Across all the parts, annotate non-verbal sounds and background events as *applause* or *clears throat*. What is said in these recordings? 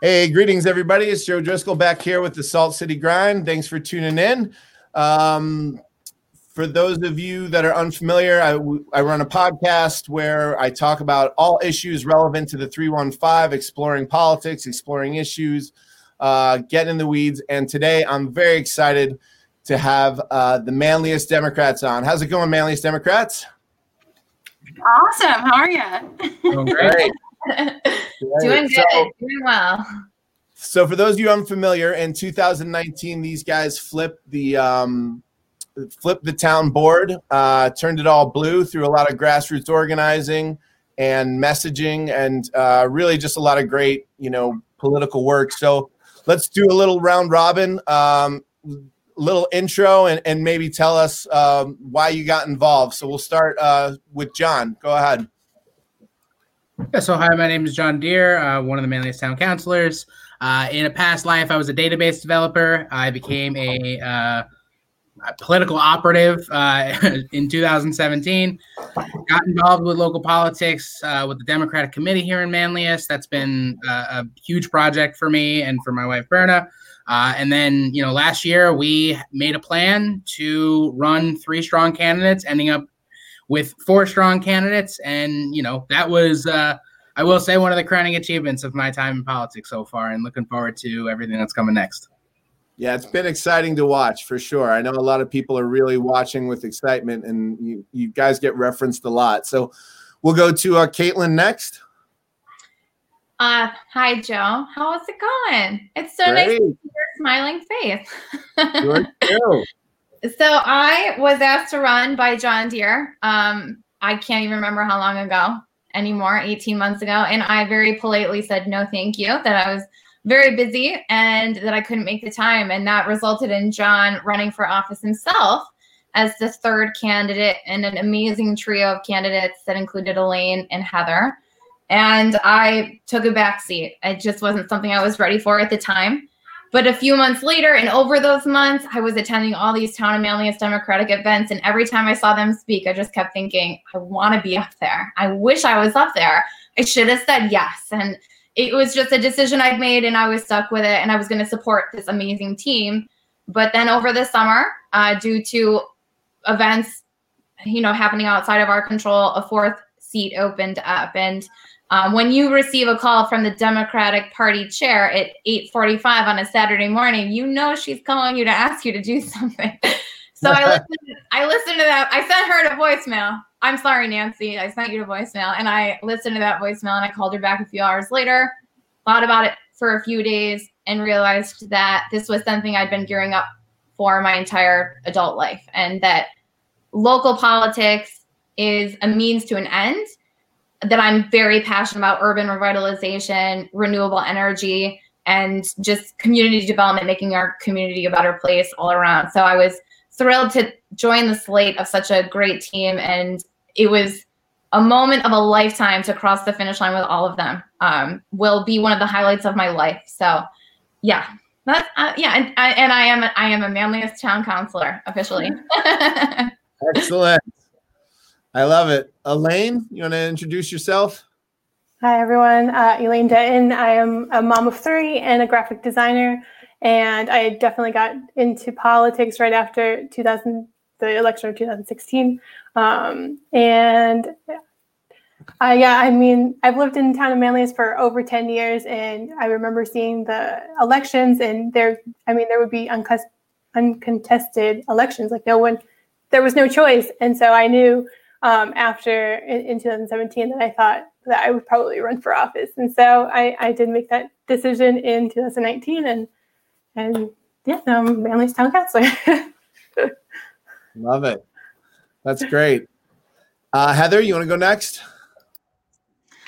Hey, greetings, everybody. It's Joe Driscoll back here with the Salt City Grind. Thanks for tuning in. Um, for those of you that are unfamiliar, I, I run a podcast where I talk about all issues relevant to the 315, exploring politics, exploring issues, uh, getting in the weeds. And today I'm very excited to have uh, the Manlius Democrats on. How's it going, Manlius Democrats? Awesome. How are you? Doing great. *laughs* Doing good. So, Doing well. So, for those of you unfamiliar, in 2019, these guys flipped the um, flipped the town board, uh, turned it all blue through a lot of grassroots organizing and messaging, and uh, really just a lot of great, you know, political work. So, let's do a little round robin. Um, little intro and, and maybe tell us um, why you got involved. So we'll start uh, with John. Go ahead. Yeah, so hi, my name is John Deere, uh, one of the Manlius Town Councilors. Uh, in a past life, I was a database developer. I became a, uh, a political operative uh, *laughs* in 2017. Got involved with local politics uh, with the Democratic Committee here in Manlius. That's been a huge project for me and for my wife Prerna. Uh, and then, you know, last year we made a plan to run three strong candidates, ending up with four strong candidates. And, you know, that was, uh, I will say, one of the crowning achievements of my time in politics so far, and looking forward to everything that's coming next. Yeah, it's been exciting to watch for sure. I know a lot of people are really watching with excitement, and you, you guys get referenced a lot. So we'll go to uh, Caitlin next. Uh, hi, Joe. How's it going? It's so Great. nice to see your smiling face. *laughs* so I was asked to run by John Deere. Um, I can't even remember how long ago anymore, 18 months ago. And I very politely said, no, thank you, that I was very busy and that I couldn't make the time. And that resulted in John running for office himself as the third candidate in an amazing trio of candidates that included Elaine and Heather and I took a back seat. It just wasn't something I was ready for at the time. But a few months later, and over those months, I was attending all these town and Manlius Democratic events. And every time I saw them speak, I just kept thinking, I want to be up there. I wish I was up there. I should have said yes. And it was just a decision I'd made, and I was stuck with it. And I was going to support this amazing team. But then over the summer, uh, due to events, you know, happening outside of our control, a fourth seat opened up. And um, when you receive a call from the Democratic Party chair at 8:45 on a Saturday morning, you know she's calling you to ask you to do *laughs* something. so I *laughs* listened. I listened to that. I sent her to voicemail. I'm sorry, Nancy. I sent you to voicemail, and I listened to that voicemail, and I called her back a few hours later. Thought about it for a few days, and realized that this was something I'd been gearing up for my entire adult life, and that local politics is a means to an end that I'm very passionate about urban revitalization, renewable energy, and just community development, making our community a better place all around. So I was thrilled to join the slate of such a great team, and it was a moment of a lifetime to cross the finish line with all of them. Um, will be one of the highlights of my life. So, yeah, that's uh, yeah, and, and I am I am a Manlius town councilor officially. *laughs* Excellent. I love it. Elaine, you want to introduce yourself? Hi, everyone. Uh, Elaine Denton. I am a mom of three and a graphic designer. And I definitely got into politics right after 2000, the election of 2016. Um, and yeah, I mean, I've lived in town of Manlius for over 10 years, and I remember seeing the elections, and there, I mean, there would be uncontested elections. Like no one, there was no choice. And so I knew um, after in, in, 2017 that I thought that I would probably run for office. And so I, I did make that decision in 2019 and and yeah, now I'm Manlius town councilor. Love it. That's great. Uh, Heather, you want to go next?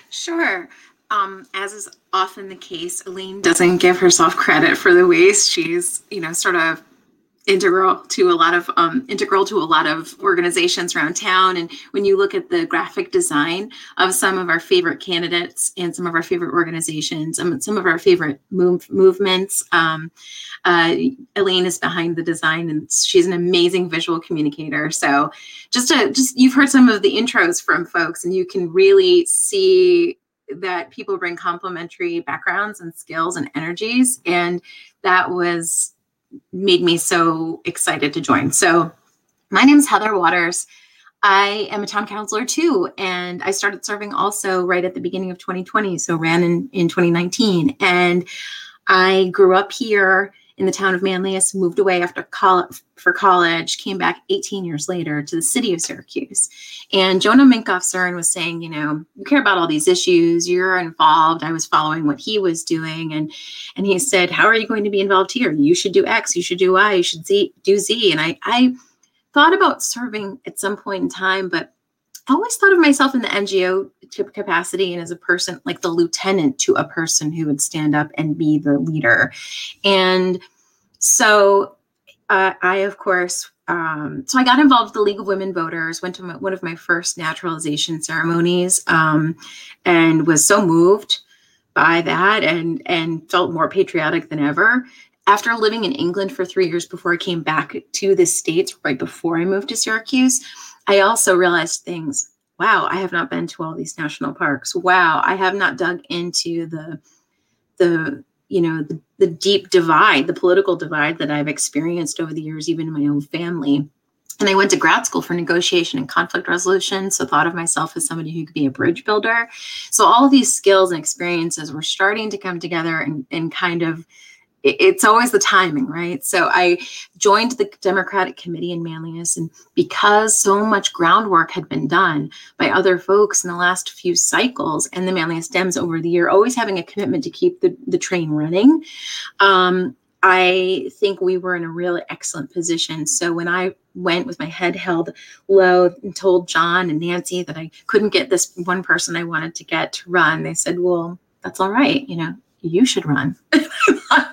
Sure. Um, as is often the case, Elaine doesn't give herself credit for the ways she's, you know, sort of integral to a lot of um, integral to a lot of organizations around town and when you look at the graphic design of some of our favorite candidates and some of our favorite organizations um, some of our favorite move, movements um, uh, elaine is behind the design and she's an amazing visual communicator so just just you've heard some of the intros from folks and you can really see that people bring complementary backgrounds and skills and energies. And that was made me so excited to join. So my name is Heather Waters. I am a town councilor too, and I started serving also right at the beginning of 2020. So ran in in 2019, and I grew up here in the town of Manlius, moved away after college for college, came back 18 years later to the city of Syracuse. And Jonah Minkoff Zern was saying, you know, you care about all these issues, you're involved. I was following what he was doing. And and he said, How are you going to be involved here? You should do X, you should do Y, you should Z, do Z. And I I thought about serving at some point in time, but always thought of myself in the NGO capacity and as a person, like the lieutenant to a person who would stand up and be the leader. And so uh, I, of course, um, so I got involved with the League of Women Voters, went to my, one of my first naturalization ceremonies, um, and was so moved by that and and felt more patriotic than ever after living in England for three years before I came back to the States, right before I moved to Syracuse, I also realized things. Wow, I have not been to all these national parks. Wow, I have not dug into the the you know the, the deep divide, the political divide that I've experienced over the years, even in my own family. And I went to grad school for negotiation and conflict resolution. So thought of myself as somebody who could be a bridge builder. So all these skills and experiences were starting to come together and, and kind of it's always the timing, right? So I joined the Democratic Committee in Manlius, and because so much groundwork had been done by other folks in the last few cycles, and the Manlius Dems over the year, always having a commitment to keep the, the train running, um, I think we were in a really excellent position. So when I went with my head held low and told John and Nancy that I couldn't get this one person I wanted to get to run, they said, "Well, that's all right. You know, you should run." *laughs*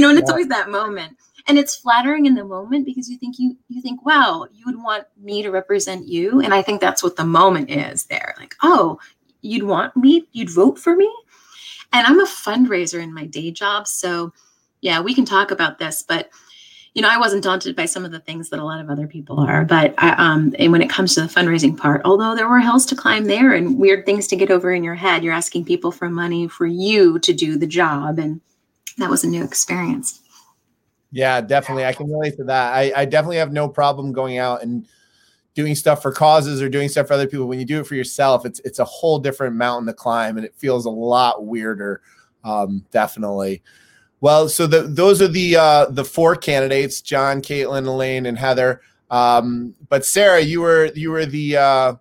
you know, and it's yeah. always that moment. And it's flattering in the moment because you think you you think, wow, you would want me to represent you. And I think that's what the moment is there. Like, oh, you'd want me, you'd vote for me. And I'm a fundraiser in my day job. So yeah, we can talk about this, but you know, I wasn't daunted by some of the things that a lot of other people are. But I, um, and when it comes to the fundraising part, although there were hills to climb there and weird things to get over in your head, you're asking people for money for you to do the job, and that was a new experience. Yeah, definitely. I can relate to that. I, I definitely have no problem going out and doing stuff for causes or doing stuff for other people. When you do it for yourself, it's it's a whole different mountain to climb, and it feels a lot weirder. Um, definitely. Well, so the, those are the uh, the four candidates: John, Caitlin, Elaine, and Heather. Um, but Sarah, you were you were the uh,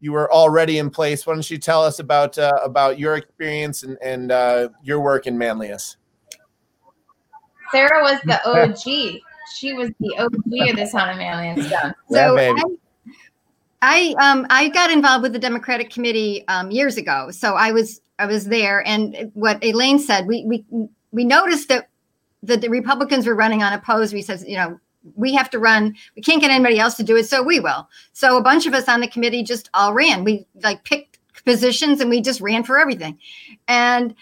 you were already in place. Why don't you tell us about uh, about your experience and and uh, your work in Manlius? Sarah was the *laughs* OG. she was the OG of this town of Manlius. So yeah, I, I um I got involved with the Democratic Committee um, years ago. So I was I was there, and what Elaine said, we we we noticed that the, the Republicans were running unopposed. We said, you know, we have to run. We can't get anybody else to do it, so we will. So a bunch of us on the committee just all ran. We like picked positions and we just ran for everything. And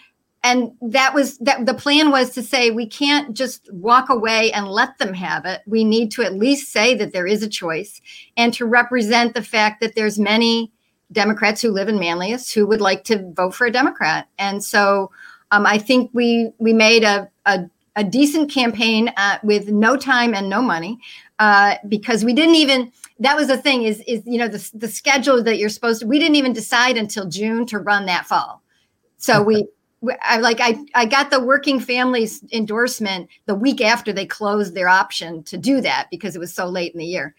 and that was that the plan was to say we can't just walk away and let them have it. We need to at least say that there is a choice and to represent the fact that there's many democrats who live in manlius who would like to vote for a democrat. And so um, i think we we made a, a, a decent campaign uh, with no time and no money uh, because we didn't even that was the thing is is you know the, the schedule that you're supposed to we didn't even decide until june to run that fall. So we I like I I got the working families endorsement the week after they closed their option to do that because it was so late in the year.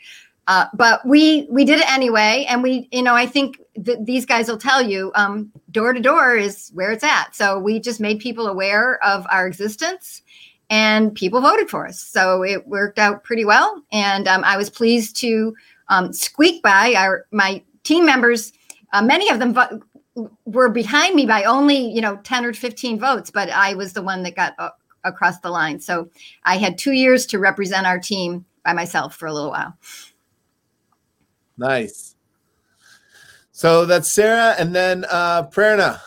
Uh, but we we did it anyway, and we you know I think th- these guys will tell you um, door to door is where it's at. So we just made people aware of our existence, and people voted for us. So it worked out pretty well, and um, I was pleased to um, squeak by our my team members. Uh, many of them vo- were behind me by only you know 10 or 15 votes but i was the one that got uh, across the line. So i had two years to represent our team by myself for a little while. Nice. So that's sarah and then uh prerna.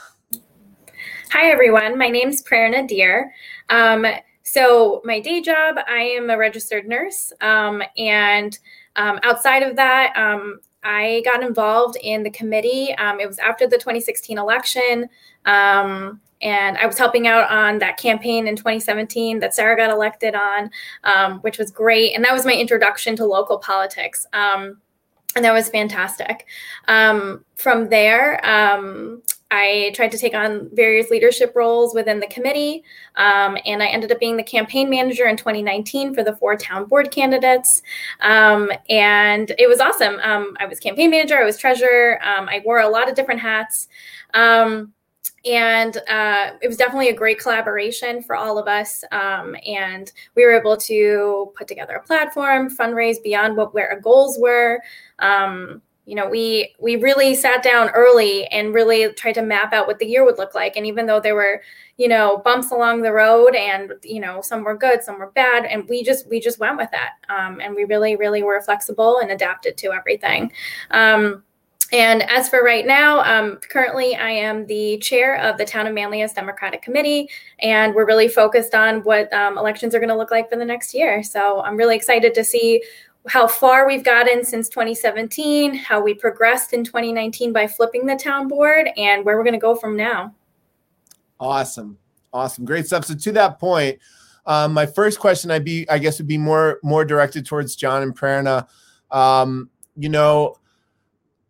Hi everyone. My name's prerna deer. Um, so my day job i am a registered nurse um, and um, outside of that um, I got involved in the committee. Um, it was after the 2016 election. Um, and I was helping out on that campaign in 2017 that Sarah got elected on, um, which was great. And that was my introduction to local politics. Um, and that was fantastic. Um, from there, um, I tried to take on various leadership roles within the committee, um, and I ended up being the campaign manager in 2019 for the four town board candidates. Um, and it was awesome. Um, I was campaign manager, I was treasurer, um, I wore a lot of different hats. And uh, it was definitely a great collaboration for all of us. Um, and we were able to put together a platform, fundraise beyond what where our goals were. Um, you know, we we really sat down early and really tried to map out what the year would look like. And even though there were, you know, bumps along the road, and you know, some were good, some were bad, and we just we just went with that. Um, and we really really were flexible and adapted to everything. Um, and as for right now, um, currently I am the chair of the Town of Manlius Democratic Committee, and we're really focused on what um, elections are going to look like for the next year. So I'm really excited to see how far we've gotten since 2017, how we progressed in 2019 by flipping the town board, and where we're going to go from now. Awesome, awesome, great stuff. So to that point, um, my first question, I'd be, I guess, would be more more directed towards John and Prerna. Um, you know,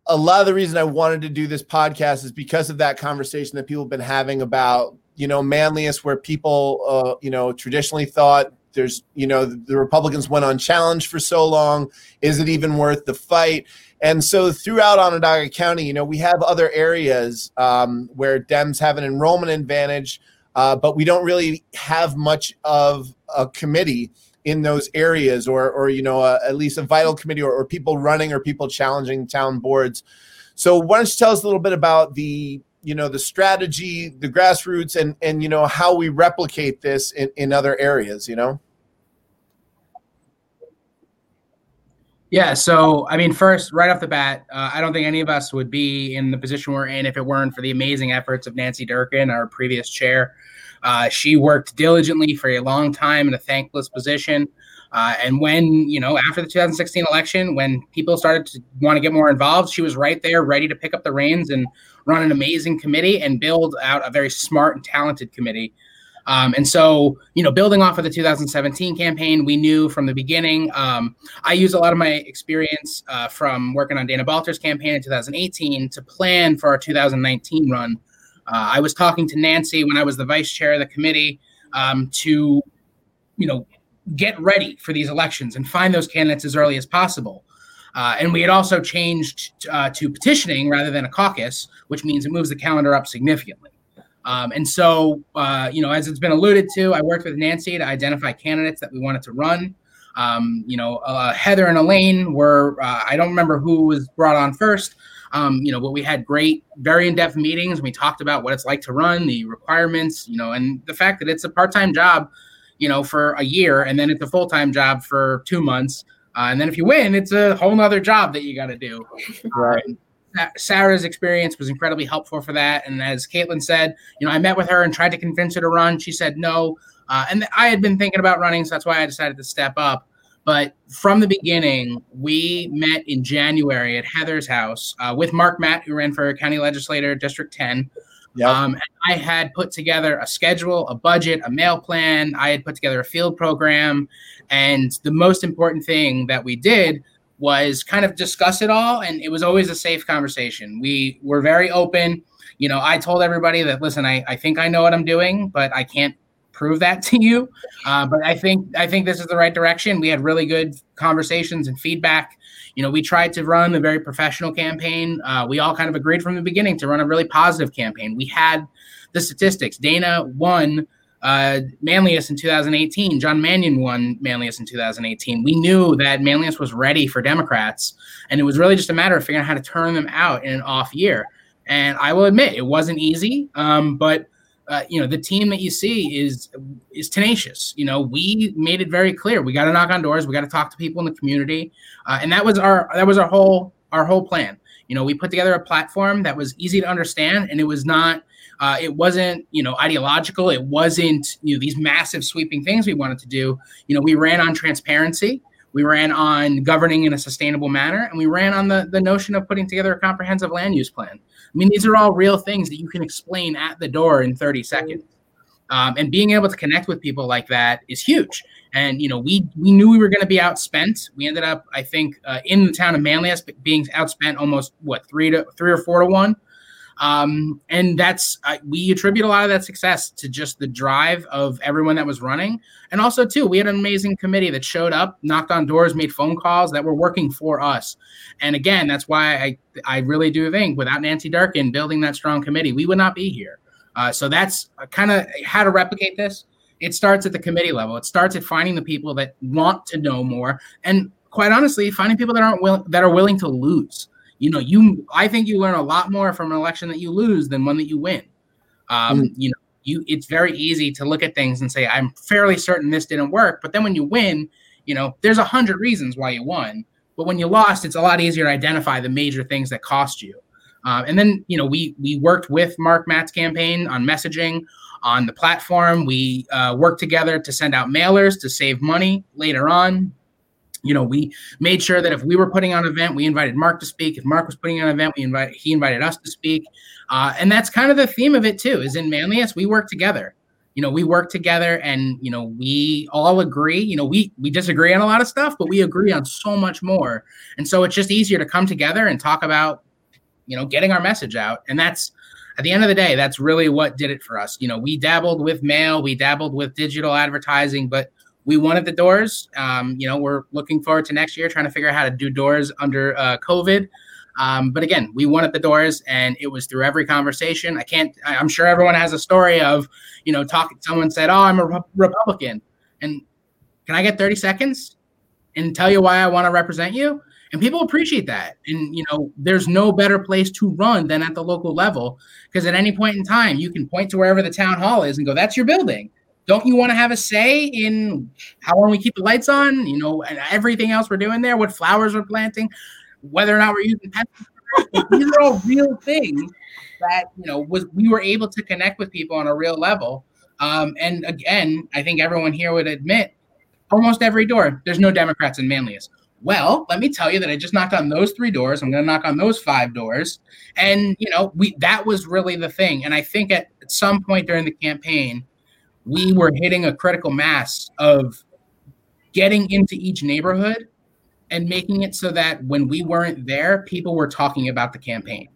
a lot of the reason I wanted to do this podcast is because of that conversation that people have been having about, you know, Manlius, where people, uh, you know, traditionally thought there's, you know, the Republicans went unchallenged for so long. Is it even worth the fight? And so throughout Onondaga County, you know, we have other areas um, where Dems have an enrollment advantage, uh, but we don't really have much of a committee in those areas or or you know uh, at least a vital committee or, or people running or people challenging town boards. So why don't you tell us a little bit about the you know the strategy the grassroots and and you know how we replicate this in, in other areas you know? Yeah so i mean first right off the bat uh, i don't think any of us would be in the position we're in if it weren't for the amazing efforts of nancy durkin our previous chair uh, she worked diligently for a long time in a thankless position. Uh, and when, you know, after the 2016 election, when people started to want to get more involved, she was right there ready to pick up the reins and run an amazing committee and build out a very smart and talented committee. Um, and so, you know, building off of the 2017 campaign, we knew from the beginning. Um, I used a lot of my experience uh, from working on Dana Balter's campaign in 2018 to plan for our 2019 run. Uh, I was talking to Nancy when I was the vice chair of the committee um, to, you know, get ready for these elections and find those candidates as early as possible. Uh, and we had also changed uh, to petitioning rather than a caucus, which means it moves the calendar up significantly. Um, and so, uh, you know, as it's been alluded to, I worked with Nancy to identify candidates that we wanted to run. Um, you know, uh, Heather and Elaine were, uh, I don't remember who was brought on first, um, you know, but we had great, very in-depth meetings. We talked about what it's like to run, the requirements, you know, and the fact that it's a part-time job, you know, for a year, and then it's a full-time job for two months, uh, and then if you win, it's a whole nother job that you got to do. Right. Uh, Sarah's experience was incredibly helpful for that. And as Caitlin said, you know, I met with her and tried to convince her to run. She said no. Uh, and I had been thinking about running, so that's why I decided to step up. But from the beginning, we met in January at Heather's house uh, with Mark Matt, who ran for county legislator, District 10. Yep. Um, I had put together a schedule, a budget, a mail plan. I had put together a field program. And the most important thing that we did was kind of discuss it all. And it was always a safe conversation. We were very open. You know, I told everybody that, listen, I, I think I know what I'm doing, but I can't prove that to you. Uh, but I think I think this is the right direction. We had really good conversations and feedback. You know, we tried to run a very professional campaign. Uh, we all kind of agreed from the beginning to run a really positive campaign. We had the statistics. Dana won uh, Manlius in 2018. John Mannion won Manlius in 2018. We knew that Manlius was ready for Democrats, and it was really just a matter of figuring out how to turn them out in an off year. And I will admit, it wasn't easy, um, but uh, you know the team that you see is is tenacious. You know we made it very clear. We got to knock on doors. We got to talk to people in the community. Uh, and that was our that was our whole our whole plan. You know we put together a platform that was easy to understand and it was not uh, it wasn't you know ideological. It wasn't you know these massive sweeping things we wanted to do. You know we ran on transparency. We ran on governing in a sustainable manner, and we ran on the, the notion of putting together a comprehensive land use plan. I mean, these are all real things that you can explain at the door in 30 seconds. Um, and being able to connect with people like that is huge. And you know, we we knew we were going to be outspent. We ended up, I think, uh, in the town of Manlius being outspent almost what three to three or four to one. Um, and that's uh, we attribute a lot of that success to just the drive of everyone that was running, and also too we had an amazing committee that showed up, knocked on doors, made phone calls that were working for us. And again, that's why I I really do think without Nancy Durkin building that strong committee, we would not be here. Uh, so that's kind of how to replicate this. It starts at the committee level. It starts at finding the people that want to know more, and quite honestly, finding people that aren't will- that are willing to lose you know, you I think you learn a lot more from an election that you lose than one that you win. Um, mm. You know, you it's very easy to look at things and say I'm fairly certain this didn't work, but then when you win, you know, there's a hundred reasons why you won. But when you lost, it's a lot easier to identify the major things that cost you. Um, and then, you know, we we worked with Mark Matt's campaign on messaging on the platform. We uh, worked together to send out mailers to save money later on you know, we made sure that if we were putting on an event, we invited Mark to speak. If Mark was putting on an event, we invite he invited us to speak. Uh, and that's kind of the theme of it too. Is in Manlius, we work together. You know, we work together, and you know, we all agree. You know, we we disagree on a lot of stuff, but we agree on so much more. And so it's just easier to come together and talk about, you know, getting our message out. And that's at the end of the day, that's really what did it for us. You know, we dabbled with mail, we dabbled with digital advertising, but we wanted the doors. Um, you know, we're looking forward to next year trying to figure out how to do doors under uh, COVID. Um, but again, we wanted the doors, and it was through every conversation. I can't. I'm sure everyone has a story of, you know, talking. Someone said, "Oh, I'm a Re- Republican," and can I get 30 seconds and tell you why I want to represent you? And people appreciate that. And you know, there's no better place to run than at the local level because at any point in time, you can point to wherever the town hall is and go, "That's your building." Don't you want to have a say in how long we keep the lights on? You know, and everything else we're doing there, what flowers we're planting, whether or not we're using pesticides. These are all real things that you know was we were able to connect with people on a real level. Um, and again, I think everyone here would admit, almost every door, there's no Democrats in Manlius. Well, let me tell you that I just knocked on those three doors. I'm going to knock on those five doors, and you know, we that was really the thing. And I think at, at some point during the campaign, we were hitting a critical mass of getting into each neighborhood and making it so that when we weren't there, people were talking about the campaign,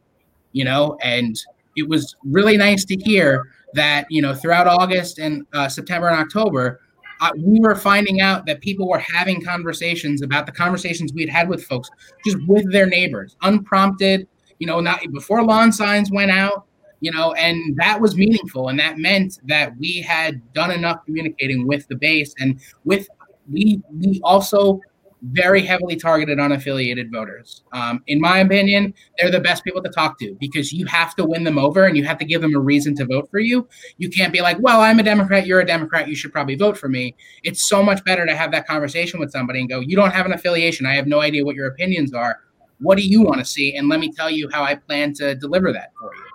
you know, and it was really nice to hear that, you know, throughout August and uh, September and October, uh, we were finding out that people were having conversations about the conversations we had had with folks, just with their neighbors, unprompted, you know, not before lawn signs went out, you know, and that was meaningful. And that meant that we had done enough communicating with the base and with we we also very heavily targeted unaffiliated voters. Um, in my opinion, they're the best people to talk to because you have to win them over and you have to give them a reason to vote for you. You can't be like, well, I'm a Democrat, you're a Democrat, you should probably vote for me. It's so much better to have that conversation with somebody and go, you don't have an affiliation. I have no idea what your opinions are. What do you want to see? And let me tell you how I plan to deliver that for you.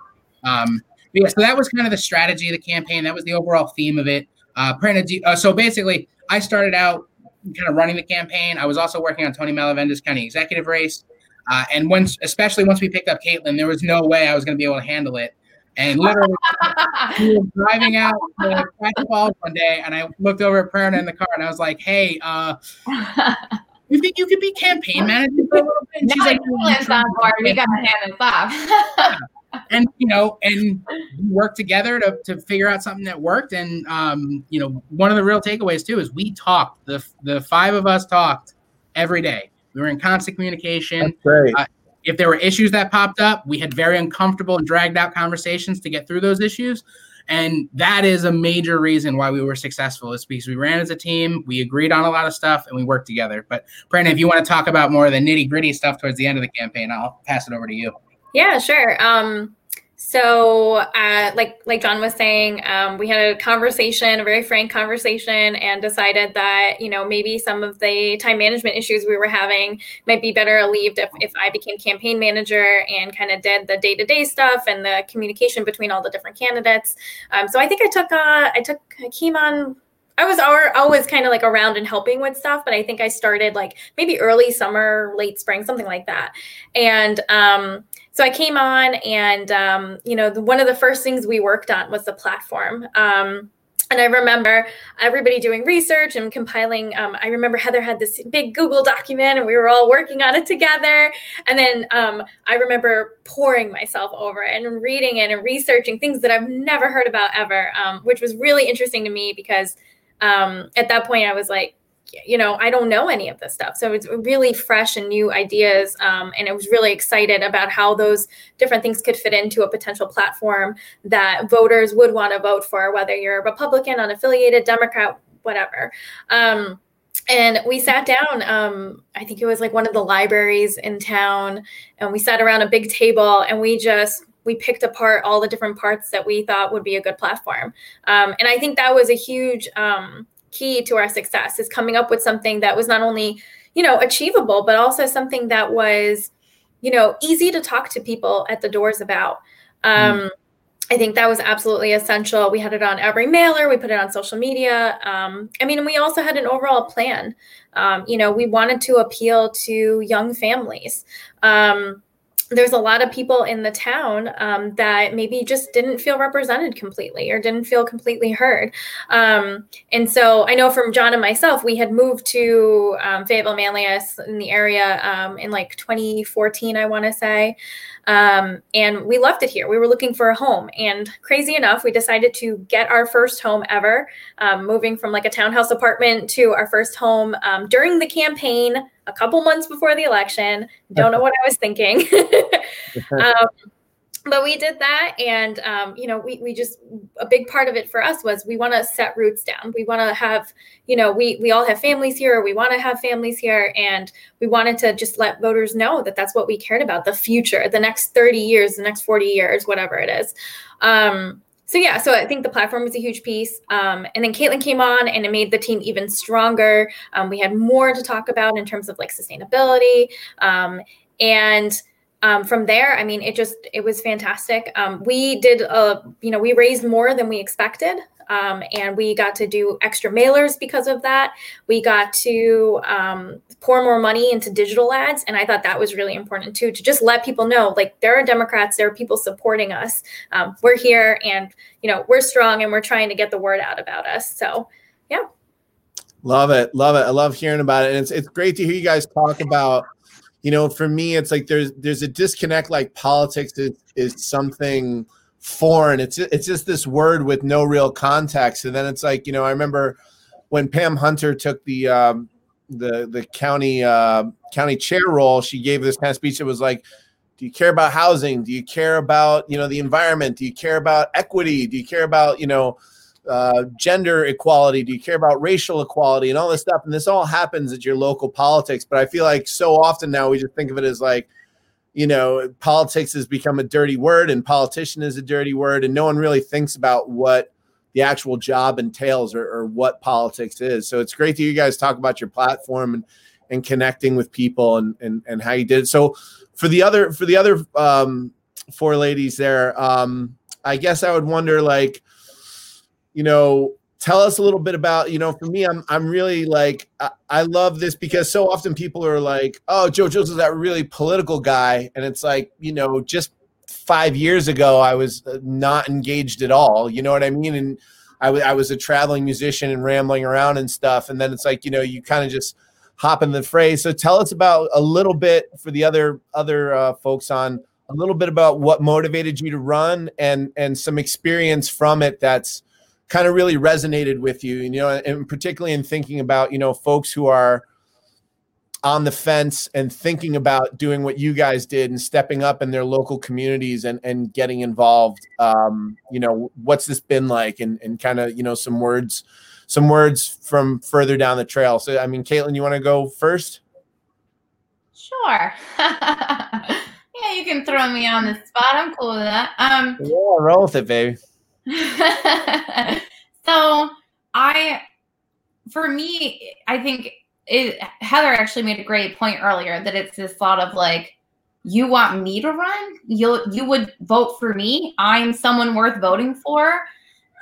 Um, yeah, so that was kind of the strategy of the campaign. That was the overall theme of it. Uh, uh, so basically, I started out kind of running the campaign. I was also working on Tony Malavenda's county executive race. Uh, and once, especially once we picked up Caitlin, there was no way I was going to be able to handle it. And literally, *laughs* we were driving out to Crash Falls one day, and I looked over at Prerna in the car, and I was like, "Hey, uh, *laughs* you think you could be campaign manager for a little bit?" And she's like, on board. We got to hand this off." And you know, and work together to, to figure out something that worked. And um, you know, one of the real takeaways too is we talked. the The five of us talked every day. We were in constant communication. Uh, if there were issues that popped up, we had very uncomfortable and dragged out conversations to get through those issues. And that is a major reason why we were successful is because we ran as a team, we agreed on a lot of stuff, and we worked together. But Brandon, if you want to talk about more of the nitty gritty stuff towards the end of the campaign, I'll pass it over to you. Yeah, sure. Um, so, uh, like like John was saying, um, we had a conversation, a very frank conversation, and decided that you know maybe some of the time management issues we were having might be better alleviated if, if I became campaign manager and kind of did the day to day stuff and the communication between all the different candidates. Um, so I think I took uh, I took on I was always kind of like around and helping with stuff, but I think I started like maybe early summer, late spring, something like that. And um, so I came on, and um, you know, the, one of the first things we worked on was the platform. Um, and I remember everybody doing research and compiling. Um, I remember Heather had this big Google document and we were all working on it together. And then um, I remember pouring myself over it and reading it and researching things that I've never heard about ever, um, which was really interesting to me because um, at that point I was like, you know, I don't know any of this stuff. So it's really fresh and new ideas. Um, and I was really excited about how those different things could fit into a potential platform that voters would want to vote for, whether you're a Republican, unaffiliated, Democrat, whatever. Um, and we sat down um, i think it was like one of the libraries in town and we sat around a big table and we just we picked apart all the different parts that we thought would be a good platform um, and i think that was a huge um, key to our success is coming up with something that was not only you know achievable but also something that was you know easy to talk to people at the doors about. Um, mm. i think that was absolutely essential. We had it on every mailer. We put it on social media. Um, i mean we also had an overall plan. Um, you know we wanted to appeal to young families. Um, there's a lot of people in the town um, that maybe just didn't feel represented completely or didn't feel completely heard. Um, and so I know from John and myself, we had moved to um, Fayetteville Manlius in the area um, in like 2014, I want to say. Um, and we left it here. We were looking for a home. And crazy enough, we decided to get our first home ever, um, moving from like a townhouse apartment to our first home during the campaign a couple months before the election. Don't know what I was thinking. *laughs* *laughs* um, but we did that and um, you know we, we just a big part of it for us was we want to set roots down we want to have you know we we all have families here we want to have families here and we wanted to just let voters know that that's what we cared about the future the next 30 years the next 40 years whatever it is um, so yeah, so I think the platform was a huge piece. Um, and then Caitlin came on and it made the team even stronger. Um, we had more to talk about in terms of like sustainability. Um, and um, from there, I mean, it just it was fantastic. Um, we did, a, you know, we raised more than we expected. Um, and we got to do extra mailers because of that. We got to um, pour more money into digital ads, and I thought that was really important too to just let people know, like there are Democrats, there are people supporting us. Um, we're here, and you know we're strong, and we're trying to get the word out about us. So, yeah. Love it, love it. I love hearing about it, and it's it's great to hear you guys talk about. You know, for me, it's like there's there's a disconnect. Like politics is is something foreign. It's it's just this word with no real context. And then it's like you know, I remember when Pam Hunter took the um, the the county uh, county chair role, she gave this kind of speech. It was like, do you care about housing? Do you care about you know the environment? Do you care about equity? Do you care about you know uh, gender equality? Do you care about racial equality and all this stuff? And this all happens at your local politics. But I feel like so often now we just think of it as like you know, politics has become a dirty word and politician is a dirty word, and no one really thinks about what the actual job entails or, or what politics is. So it's great that you guys talk about your platform and and connecting with people and and, and how you did. It. So for the other for the other um, four ladies there, um, I guess I would wonder like, you know, tell us a little bit about you know for me i'm i'm really like I, I, love this because so often people are like oh joe Jones is that really political guy. And it's like you know just five years ago i was uh, not engaged at all you know what i mean? And I, w- I was a traveling musician and rambling around and stuff and then it's like you know you kind of just hop in the phrase so tell us about a little bit for the other other uh, folks on a little bit about what motivated you to run and and some experience from it that's kind of really resonated with you, you know, and particularly in thinking about, you know, folks who are on the fence and thinking about doing what you guys did and stepping up in their local communities and, and getting involved. Um, you know, what's this been like and, and kind of, you know, some words, some words from further down the trail. So, I mean, Caitlin, you want to go first? Sure. *laughs* yeah, you can throw me on the spot. I'm cool with that. Um, yeah, roll with it, baby. *laughs* so I, for me, I think it, Heather actually made a great point earlier that it's this thought of like, you want me to run? You you would vote for me? I'm someone worth voting for.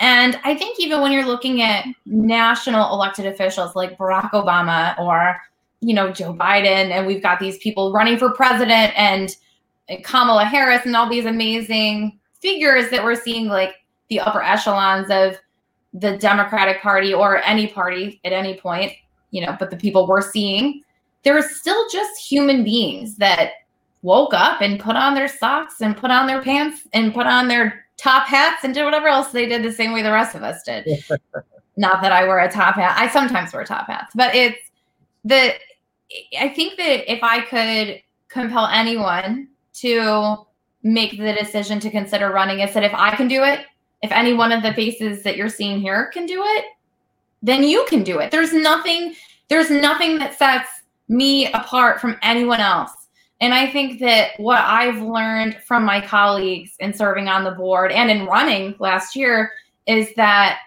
And I think even when you're looking at national elected officials like Barack Obama or, you know, Joe Biden, and we've got these people running for president and Kamala Harris and all these amazing figures that we're seeing, like the upper echelons of the Democratic Party or any party at any point, you know, but the people we're seeing, they're still just human beings that woke up and put on their socks and put on their pants and put on their top hats and did whatever else they did the same way the rest of us did. *laughs* Not that I wear a top hat. I sometimes wear top hats, but it's the I think that if I could compel anyone to make the decision to consider running, is that if I can do it, if any one of the faces that you're seeing here can do it, then you can do it. There's nothing, there's nothing that sets me apart from anyone else. And I think that what I've learned from my colleagues in serving on the board and in running last year is that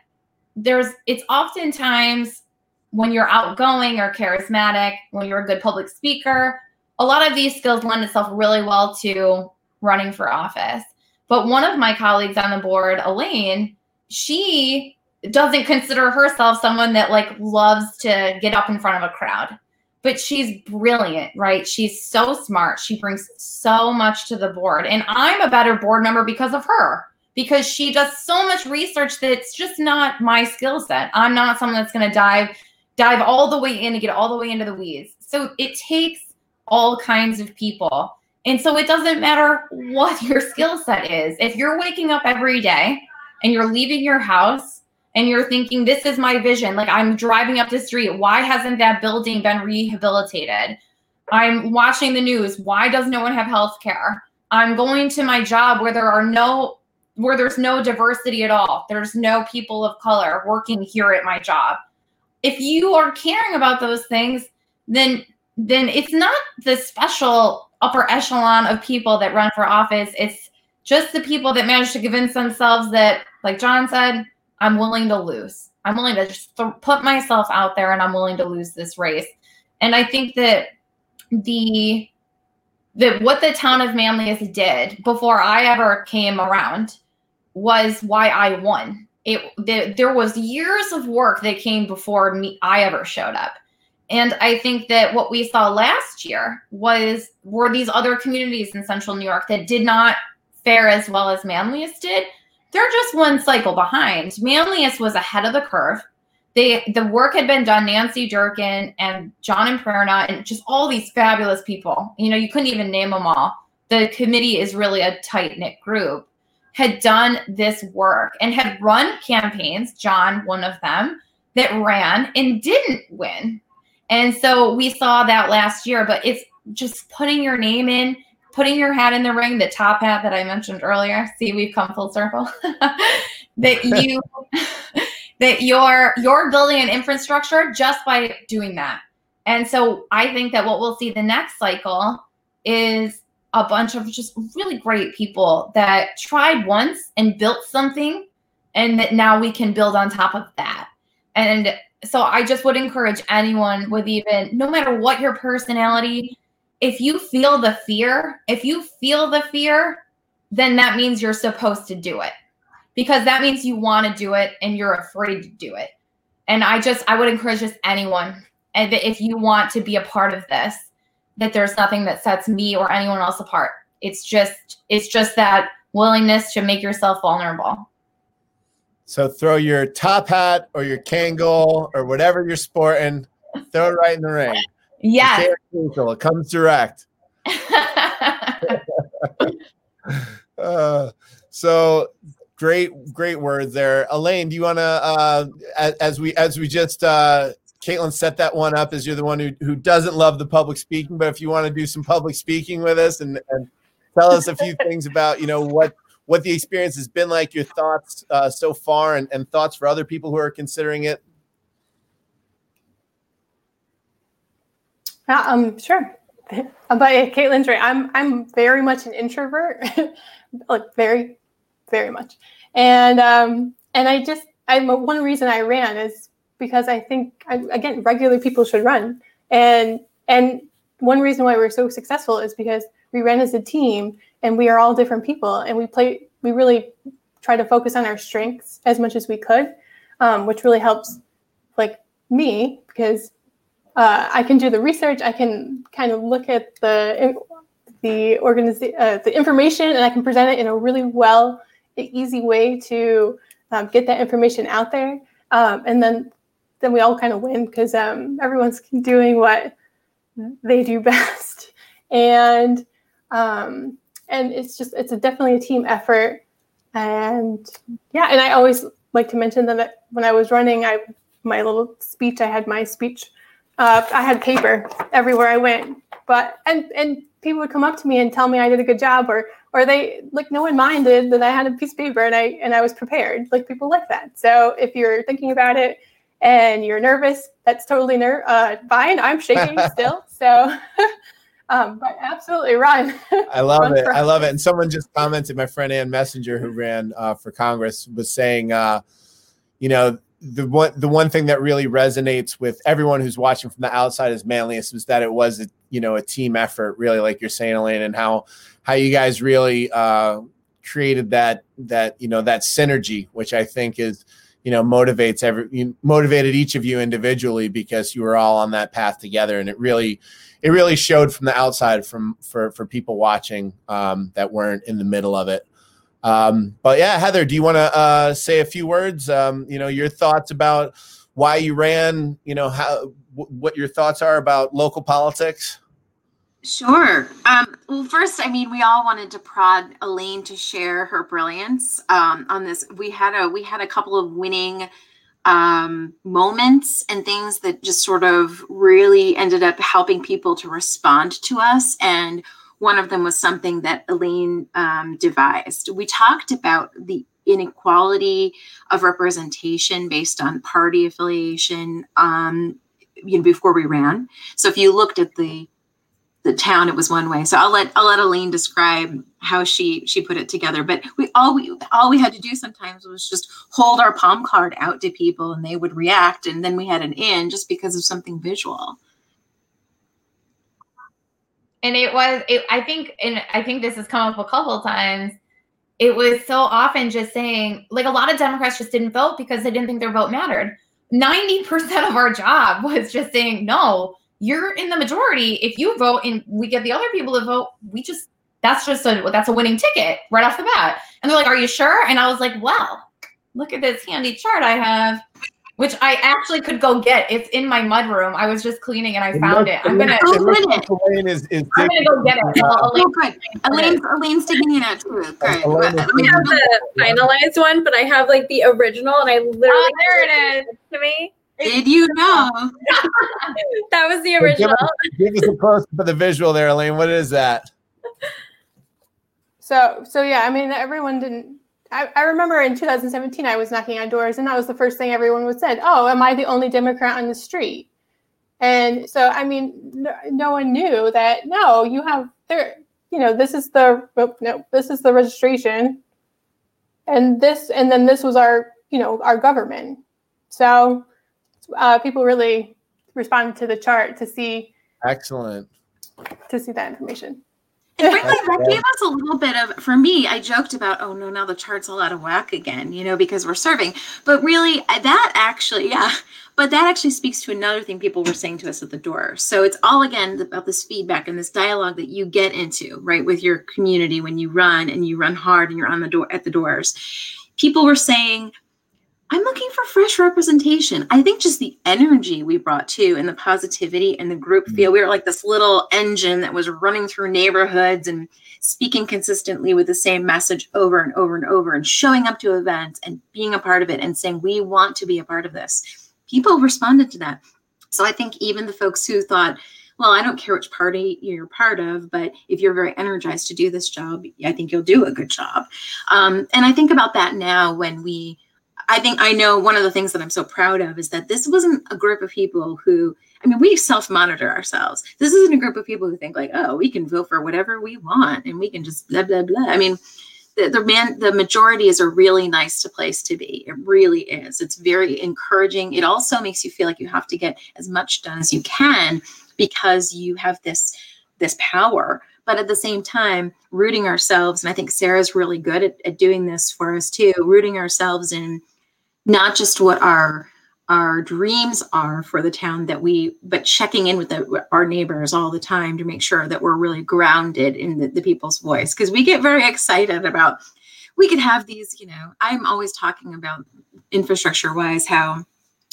there's it's oftentimes when you're outgoing or charismatic, when you're a good public speaker, a lot of these skills lend itself really well to running for office. But one of my colleagues on the board, Elaine, she doesn't consider herself someone that like loves to get up in front of a crowd. But she's brilliant, right? She's so smart. She brings so much to the board. And I'm a better board member because of her because she does so much research that it's just not my skill set. I'm not someone that's going to dive dive all the way in and get all the way into the weeds. So it takes all kinds of people and so it doesn't matter what your skill set is. If you're waking up every day and you're leaving your house and you're thinking, this is my vision, like I'm driving up the street, why hasn't that building been rehabilitated? I'm watching the news, why does no one have health care? I'm going to my job where there are no where there's no diversity at all. There's no people of color working here at my job. If you are caring about those things, then then it's not the special upper echelon of people that run for office. It's just the people that manage to convince themselves that, like John said, I'm willing to lose. I'm willing to just th- put myself out there and I'm willing to lose this race. And I think that the that what the town of Manlius did before I ever came around was why I won. It the, there was years of work that came before me I ever showed up. And I think that what we saw last year was were these other communities in central New York that did not fare as well as Manlius did. They're just one cycle behind. Manlius was ahead of the curve. They the work had been done. Nancy Durkin and John Imperna and just all these fabulous people. You know, you couldn't even name them all. The committee is really a tight knit group. Had done this work and had run campaigns. John, one of them, that ran and didn't win and so we saw that last year, but it's just putting your name in, putting your hat in the ring, the top hat that I mentioned earlier. See, we've come full circle. *laughs* that *laughs* you *laughs* that you're you're building an infrastructure just by doing that. And so I think that what we'll see the next cycle is a bunch of just really great people that tried once and built something and that now we can build on top of that. And so I just would encourage anyone with even no matter what your personality, if you feel the fear, if you feel the fear, then that means you're supposed to do it. Because that means you want to do it and you're afraid to do it. And I just I would encourage just anyone and if you want to be a part of this, that there's nothing that sets me or anyone else apart. It's just it's just that willingness to make yourself vulnerable. So throw your top hat or your Kangol or whatever you're sporting, throw it right in the ring. Yes. It comes direct. *laughs* uh, so great, great words there. Elaine, do you want to, uh, as, as, we as we just uh, Caitlin set that one up, as you're the one who, who doesn't love the public speaking, but if you want to do some public speaking with us and, and tell us a few things about you know what what the experience has been like, your thoughts uh, so far, and, and thoughts for other people who are considering it. Yeah, um, sure. *laughs* But Caitlin's right. I'm I'm very much an introvert, *laughs* like very, very much. And um, and I just I'm one reason I ran is because I think I, again regular people should run. And and one reason why we're so successful is because we ran as a team and we are all different people and we play we really try to focus on our strengths as much as we could, um, which really helps like me because uh, I can do the research. I can kind of look at the the organiza- uh, the information, and I can present it in a really well, easy way to um, get that information out there. Um, and then then we all kind of win because um, everyone's doing what they do *laughs* best, and um, and it's just it's a, definitely a team effort. And yeah, and I always like to mention that when I was running, I my little speech, I had my speech uh, I had paper everywhere I went, but and and people would come up to me and tell me I did a good job, or or they like no one minded that I had a piece of paper and I and I was prepared. Like people like that. So if you're thinking about it and you're nervous, that's totally ner- uh, fine. I'm shaking *laughs* still, so. Um, but absolutely run. I love run it. I love it. And someone just commented, my friend Ann Messenger, who ran uh, for Congress, was saying, uh, you know, the one the one thing that really resonates with everyone who's watching from the outside is Manlius was that it was a you know a team effort really like you're saying elaine and how how you guys really uh created that that you know that synergy which i think is you know motivates every motivated each of you individually because you were all on that path together and it really it really showed from the outside from for for people watching um that weren't in the middle of it um, but yeah, Heather, do you want to uh, say a few words? Um, you know, your thoughts about why you ran. You know, how w- what your thoughts are about local politics. Sure. Um, well, first, I mean, we all wanted to prod Elaine to share her brilliance um, on this. We had a we had a couple of winning um, moments and things that just sort of really ended up helping people to respond to us and one of them was something that Elaine um, devised. We talked about the inequality of representation based on party affiliation um, you know, before we ran. So if you looked at the the town, it was one way. So I'll let I'll let Elaine describe how she she put it together. But we all we all we had to do sometimes was just hold our palm card out to people and they would react, and then we had an in just because of something visual and it was it, i think and i think this has come up a couple times it was so often just saying like a lot of democrats just didn't vote because they didn't think their vote mattered 90% of our job was just saying no you're in the majority if you vote and we get the other people to vote we just that's just a that's a winning ticket right off the bat and they're like are you sure and i was like well look at this handy chart i have which I actually could go get. It's in my mud room. I was just cleaning and I found it. I'm gonna. Oh, Elaine is, is I'm gonna go get it. Oh, good. Elaine's, Elaine's digging it out too. Good. I have the finalized one, but I have like the original, and I literally. Oh, there it is. To me. Did you know? *laughs* that was the original. Give us, give us a close for the visual there, Elaine. What is that? So, so yeah, I mean, everyone didn't I, I, remember in 2017, I was knocking on doors, and that was the first thing everyone would said, "Oh, am I the only Democrat on the street?" And so, I mean, no, no one knew that. No, you have there. You know, this is the oh, no, this is the registration, and this, and then this was our, you know, our government. So, uh, people really responded to the chart to see. Excellent. To see that information. And frankly, that gave us a little bit of, for me, I joked about, oh no, now the chart's all out of whack again, you know, because we're serving. But really, that actually, yeah, but that actually speaks to another thing people were saying to us at the door. So it's all again about this feedback and this dialogue that you get into, right, with your community when you run and you run hard and you're on the door at the doors. People were saying, I'm looking for fresh representation. I think just the energy we brought to and the positivity and the group feel. Mm. We were like this little engine that was running through neighborhoods and speaking consistently with the same message over and over and over and showing up to events and being a part of it and saying, We want to be a part of this. People responded to that. So I think even the folks who thought, well, I don't care which party you're part of, but if you're very energized to do this job, I think you'll do a good job. Um, and I think about that now when we I think I know one of the things that I'm so proud of is that this wasn't a group of people who, I mean, we self monitor ourselves. This isn't a group of people who think, like, oh, we can vote for whatever we want and we can just blah, blah, blah. I mean, the, the man, the majority is a really nice place to be. It really is. It's very encouraging. It also makes you feel like you have to get as much done as you can because you have this this power but at the same time rooting ourselves and i think sarah's really good at, at doing this for us too rooting ourselves in not just what our our dreams are for the town that we but checking in with the, our neighbors all the time to make sure that we're really grounded in the, the people's voice. Because we get very excited about we could have these you know i'm always talking about infrastructure wise how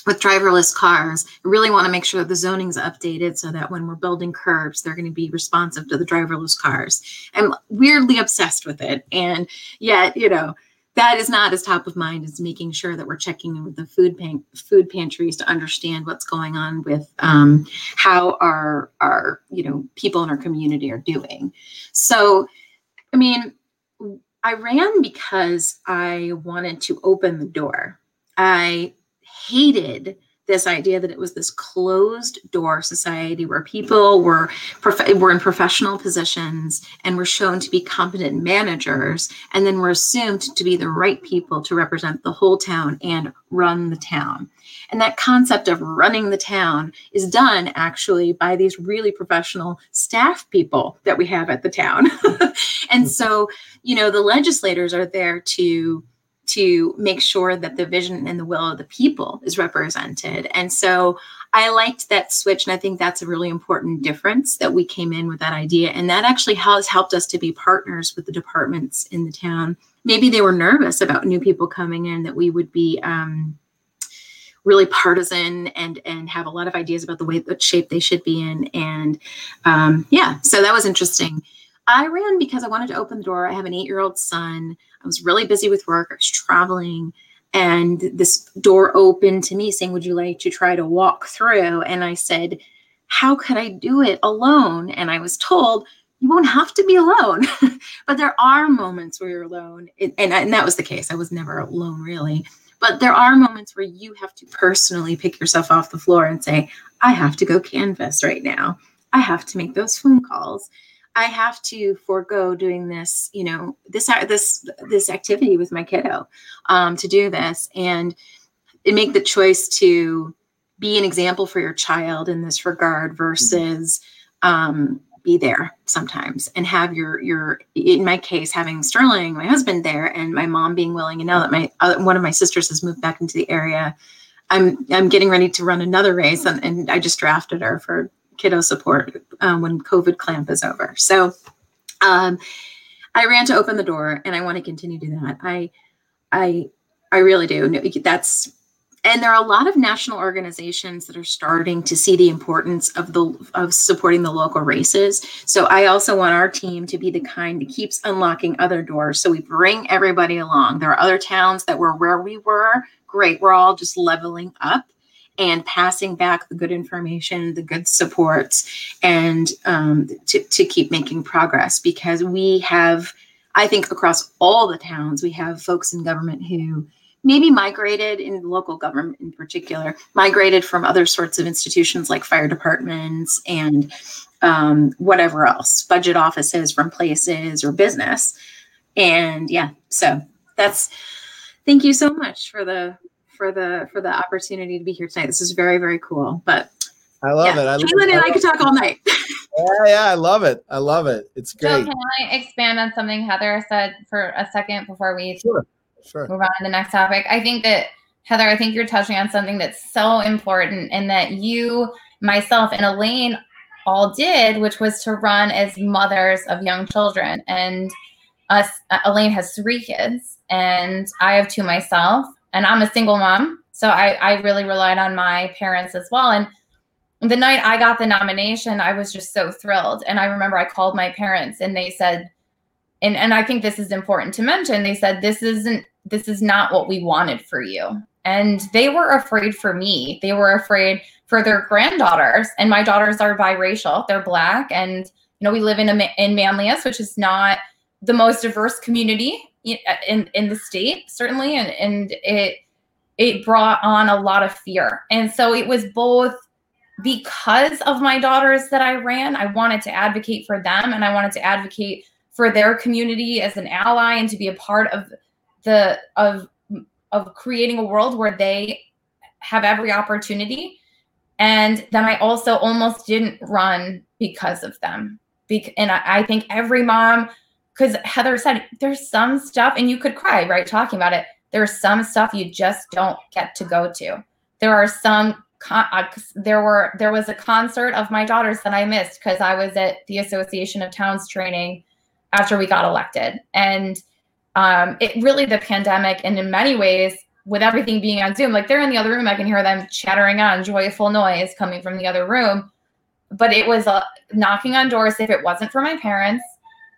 with driverless cars I really want to make sure that the zoning's updated so that when we're building curbs they're going to be responsive to the driverless cars. I'm weirdly obsessed with it and yet you know that is not as top of mind as making sure that we're checking in with the food pan- food pantries to understand what's going on with um, how our our you know people in our community are doing. So, I mean, I ran because I wanted to open the door. I hated this idea that it was this closed door society where people were prof- were in professional positions and were shown to be competent managers and then were assumed to be the right people to represent the whole town and run the town. And that concept of running the town is done actually by these really professional staff people that we have at the town. *laughs* And hmm. so you know the legislators are there to to make sure that the vision and the will of the people is represented. And so I liked that switch. And I think that's a really important difference that we came in with that idea. And that actually has helped us to be partners with the departments in the town. Maybe they were nervous about new people coming in, that we would be. Um, really partisan and and have a lot of ideas about the way what shape they should be in and um, yeah so that was interesting i ran because i wanted to open the door i have an eight year old son I was really busy with work. I was traveling, and this door opened to me saying, Would you like to try to walk through? And I said, How could I do it alone? And I was told, You won't have to be alone. *laughs* but there are moments where you're alone. and, and that was the case. I was never alone, really. But there are moments where you have to personally pick yourself off the floor and say, I have to go canvas right now. I have to make those phone calls. I have to forego doing this, you know, this this this activity with my kiddo um, to do this and make the choice to be an example for your child in this regard versus um, be there sometimes and have your your in my case having Sterling, my husband there, and my mom being willing. And now that my uh, one of my sisters has moved back into the area, I'm I'm getting ready to run another race, and, and I just drafted her for kiddo support um, when COVID clamp is over. So um, I ran to open the door, and I want to continue to do that. I, I, I really do. That's and there are a lot of national organizations that are starting to see the importance of the of supporting the local races so i also want our team to be the kind that keeps unlocking other doors so we bring everybody along there are other towns that were where we were great we're all just leveling up and passing back the good information, the good supports, and um, to, to keep making progress because we have, I think, across all the towns, we have folks in government who maybe migrated in local government in particular, migrated from other sorts of institutions like fire departments and um, whatever else, budget offices from places or business. And yeah, so that's thank you so much for the for the for the opportunity to be here tonight. This is very very cool. But I love yeah. it. I Caitlin and I could talk all night. *laughs* yeah, yeah, I love it. I love it. It's great. So can I expand on something Heather said for a second before we sure. Sure. move on to the next topic? I think that Heather, I think you're touching on something that's so important, and that you, myself, and Elaine all did, which was to run as mothers of young children. And us, uh, Elaine has three kids, and I have two myself and I'm a single mom. So I, I really relied on my parents as well. And the night I got the nomination, I was just so thrilled. And I remember I called my parents and they said, and, and I think this is important to mention, they said, this isn't, this is not what we wanted for you. And they were afraid for me. They were afraid for their granddaughters. And my daughters are biracial. They're black. And, you know, we live in a, in Manlius, which is not the most diverse community Uh, in in the state certainly and and it it brought on a lot of fear. And so it was both because of my daughters that I ran I wanted to advocate for them and I wanted to advocate for their community as an ally and to be a part of the of of creating a world where they have every opportunity. And then I also almost didn't run because of them. Be- and I, I think every mom, because Heather said there's some stuff, and you could cry, right? Talking about it. There's some stuff you just don't get to go to. There are some Con- uh, there were there was a concert of my daughters that I missed because I was at the Association of Towns training after we got elected, and um, it really the pandemic and in many ways with everything being on Zoom, like they're in the other room, I can hear them chattering on joyful noise coming from the other room, but it was uh, knocking on doors. If it wasn't for my parents,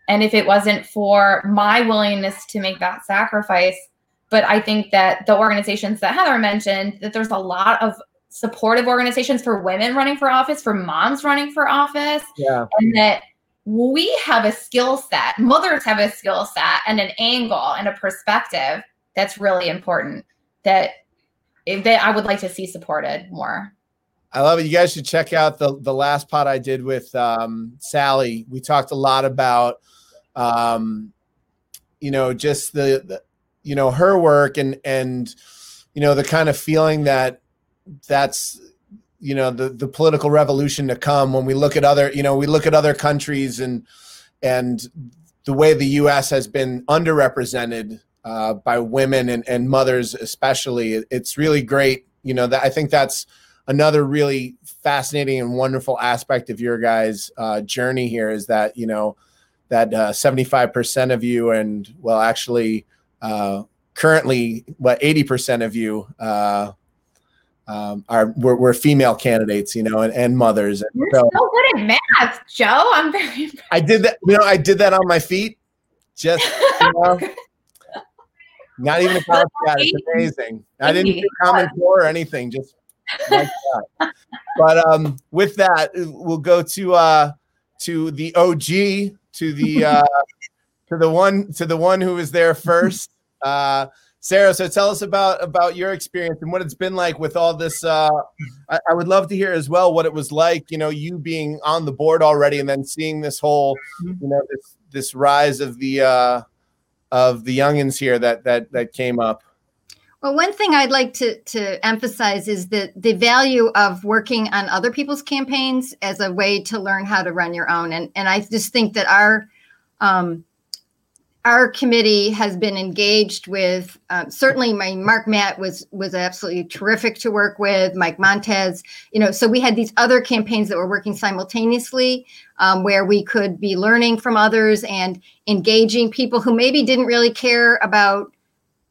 and if it wasn't for my willingness to make that sacrifice, but I think that the organizations that Heather mentioned, that there's a lot of supportive organizations for women running for office, for moms running for office. Yeah. And that we have a skill set, mothers have a skill set and an angle and a perspective that's really important that that I would like to see supported more. I love it. You guys should check out the the last pod I did with um, Sally. We talked a lot about, um, you know, just the, the, you know, her work and and you know the kind of feeling that that's you know the the political revolution to come when we look at other you know we look at other countries and and the way the U.S. has been underrepresented uh, by women and, and mothers especially it's really great you know that I think that's another really fascinating and wonderful aspect of your guys uh, journey here is that you know that uh, 75% of you and well actually uh, currently what 80% of you uh, um, are we're, we're, female candidates, you know, and, and mothers. And You're so, so, good at math, Joe. I'm very. *laughs* I did that. You know, I did that on my feet. Just *laughs* you know, not even a college grad. It's amazing. I didn't do Common Core or anything. Just like that. But um, with that, we'll go to uh, to the OG, to the uh, to the one to the one who was there first. *laughs* Uh, Sarah, so tell us about about your experience and what it's been like with all this. Uh, I, I, would love to hear as well what it was like, you know, you being on the board already and then seeing this whole, you know, this this rise of the uh, of the youngins here that that that came up. Well, one thing I'd like to to emphasize is that the value of working on other people's campaigns as a way to learn how to run your own, and and I just think that our um, our committee has been engaged with um, certainly my mark matt was was absolutely terrific to work with mike montez you know so we had these other campaigns that were working simultaneously um, where we could be learning from others and engaging people who maybe didn't really care about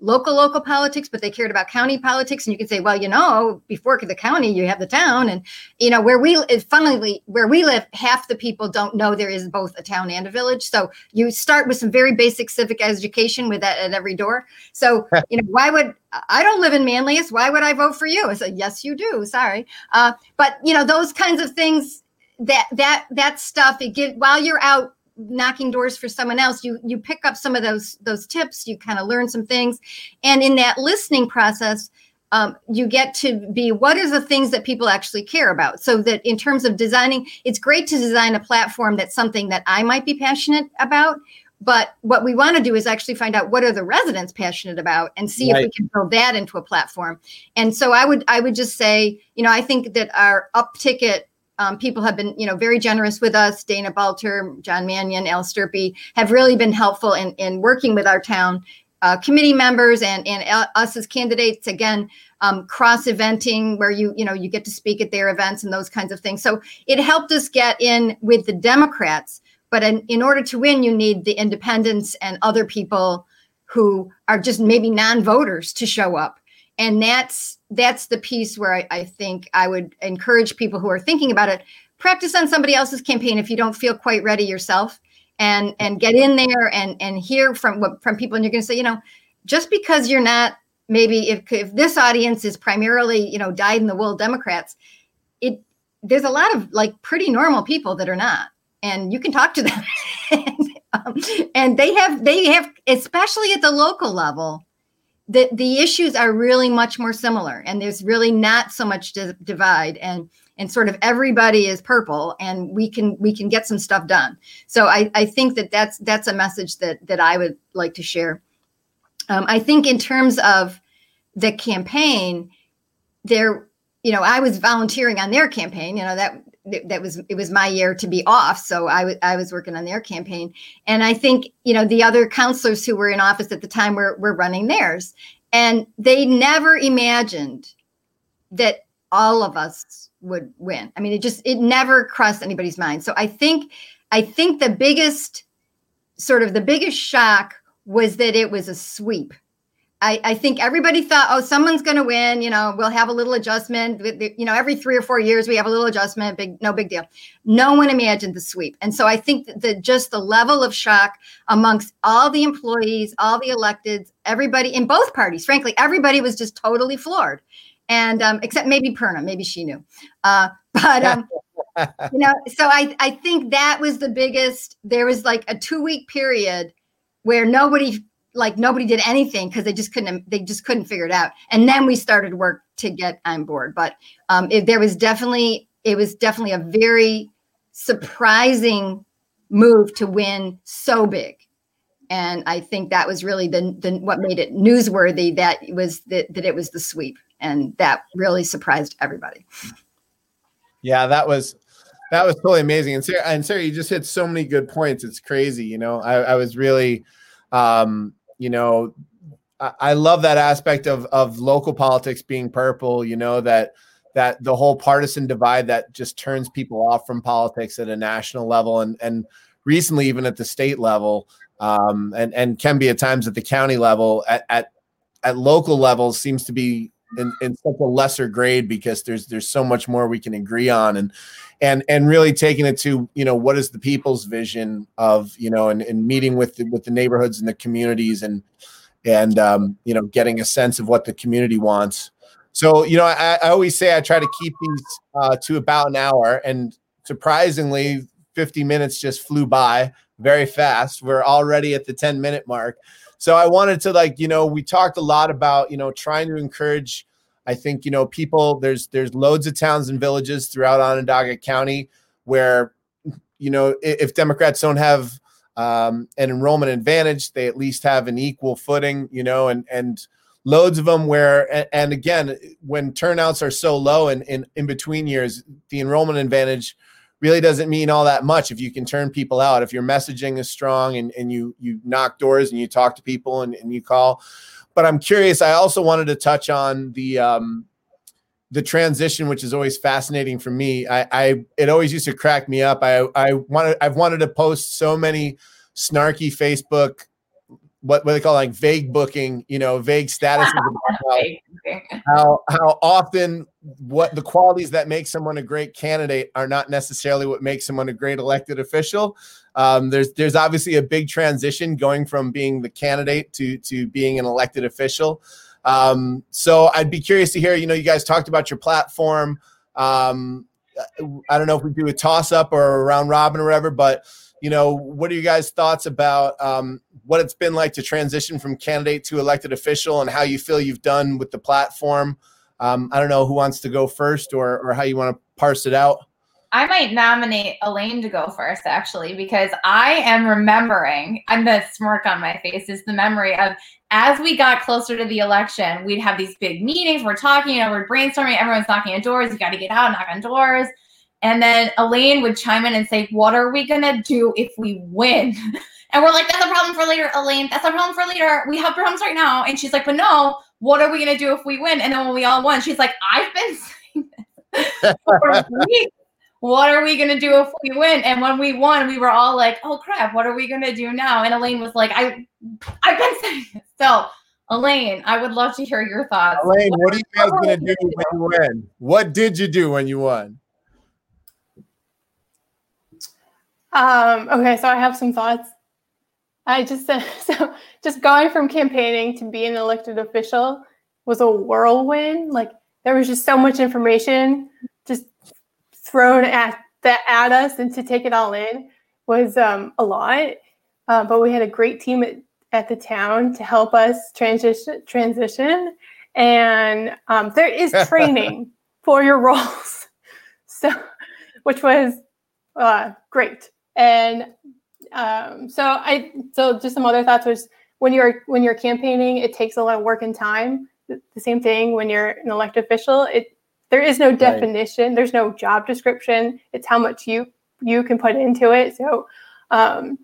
local local politics but they cared about county politics. And you can say well you know before the county you have the town. And you know where we funnily where we live half the people don't know there is both a town and a village. So you start with some very basic civic education with that at every door. So *laughs* you know why would i don't live in manlius. Why would i vote for you? I said yes you do. Sorry. Uh, but you know those kinds of things that that that stuff it get while you're out knocking doors for someone else you you pick up some of those those tips you kind of learn some things. And in that listening process um, you get to be what are the things that people actually care about? So that in terms of designing it's great to design a platform that's something that i might be passionate about but what we want to do is actually find out what are the residents passionate about and see right. if we can build that into a platform. And so i would i would just say you know i think that our up ticket um, people have been, you know, very generous with us. Dana Balter, John Mannion, Al Stirpe have really been helpful in, in working with our town uh, committee members and, and us as candidates. Again, um, cross eventing where you, you know, you get to speak at their events and those kinds of things. So it helped us get in with the Democrats. But in, in order to win, you need the independents and other people who are just maybe non-voters to show up and that's that's the piece where I, I, think I would encourage people who are thinking about it practice on somebody else's campaign if you don't feel quite ready yourself and and get in there and and hear from what from people. And you're going to say you know just because you're not maybe if if this audience is primarily you know dyed in the wool democrats it there's a lot of like pretty normal people that are not. And you can talk to them. *laughs* And, um, and they have they have especially at the local level the the issues are really much more similar and there's really not so much divide and and sort of everybody is purple and we can we can get some stuff done. So i i think that that's that's a message that that i would like to share. Um, i think in terms of the campaign there you know i was volunteering on their campaign you know that that was it was my year to be off, so I was I was working on their campaign, and I think you know the other counselors who were in office at the time were were running theirs, and they never imagined that all of us would win. I mean, it just it never crossed anybody's mind. So I think I think the biggest sort of the biggest shock was that it was a sweep. I, I think everybody thought, oh, someone's going to win. You know, we'll have a little adjustment. You know, every three or four years we have a little adjustment. Big, no big deal. No one imagined the sweep, and so I think that just the level of shock amongst all the employees, all the electeds, everybody in both parties, frankly, everybody was just totally floored and um, except maybe Prerna, maybe she knew. Uh, *laughs* but um, *laughs* you know, so I I think that was the biggest. There was like a two week period where nobody like nobody did anything because they just couldn't they just couldn't figure it out, and then we started work to get on board. But um, it, there was definitely it was definitely a very surprising move to win so big and I think that was really the, the what made it newsworthy that was that, that it was the sweep and that really surprised everybody. Yeah, that was that was totally amazing. And Sarah, and Sarah, you just hit so many good points. It's crazy. You know, I, I was really, um, you know, I, I love that aspect of of local politics being purple. You know that that the whole partisan divide that just turns people off from politics at a national level and and recently even at the state level um, and and can be at times at the county level at at, at local levels seems to be in, in such a lesser grade because there's there's so much more we can agree on and and and really taking it to you know what is the people's vision of you know and, and meeting with the, with the neighborhoods and the communities and and um, you know getting a sense of what the community wants. So you know i, I always say i try to keep these uh, to about an hour and surprisingly 50 minutes just flew by very fast. We're already at the 10 minute mark. So I wanted to like, you know, we talked a lot about, you know, trying to encourage I think, you know, people there's there's loads of towns and villages throughout Onondaga County where you know, if Democrats don't have um, an enrollment advantage, they at least have an equal footing, you know, and and loads of them where and, and again when turnouts are so low and in, in between years the enrollment advantage really doesn't mean all that much if you can turn people out. If your messaging is strong and, and you you knock doors and you talk to people and, and you call. But i'm curious i also wanted to touch on the um the transition which is always fascinating for me. I i it always used to crack me up. I i wanted i've wanted to post so many snarky facebook what, what they call like vague booking, you know, vague *laughs* statuses how, how, how often what the qualities that make someone a great candidate are not necessarily what makes someone a great elected official. Um, there's there's obviously a big transition going from being the candidate to to being an elected official. Um, so I'd be curious to hear. You know, you guys talked about your platform. Um, I don't know if we do a toss up or a round robin or whatever, but you know, what are you guys' thoughts about um, what it's been like to transition from candidate to elected official and how you feel you've done with the platform? Um, I don't know who wants to go first or, or how you want to parse it out. I might nominate Elaine to go first, actually, because I am remembering, I'm the smirk on my face is the memory of as we got closer to the election, we'd have these big meetings. We're talking, you know, we're brainstorming, everyone's knocking on doors. You got to get out, knock on doors. And then Elaine would chime in and say, What are we going to do if we win? *laughs* And we're like, That's a problem for later, Elaine. That's a problem for later. We have problems right now. And she's like, But no, what are we going to do if we win? And then when we all won, she's like, I've been saying this *laughs* for weeks. What are we going to do if we win? And when we won, we were all like, Oh crap, what are we going to do now? And Elaine was like, I, I've been *laughs* saying this. So, Elaine, I would love to hear your thoughts. Elaine, what, what are you guys going to do when you win? What did you do when you won? Um, okay, so I have some thoughts. I just uh, *laughs* so just going from campaigning to being an elected official was a whirlwind. Like there was just so much information just thrown at that at us, and to take it all in was um, a lot. Uh, but we had a great team at, at the town to help us transition transition, and um, there is *laughs* training for your roles, *laughs* so which was uh, great. And um, so I so just some other thoughts was when you're when you're campaigning, it takes a lot of work and time. The same thing when you're an elected official, it there is no definition. Right. There's no job description. It's how much you you can put into it. So, um,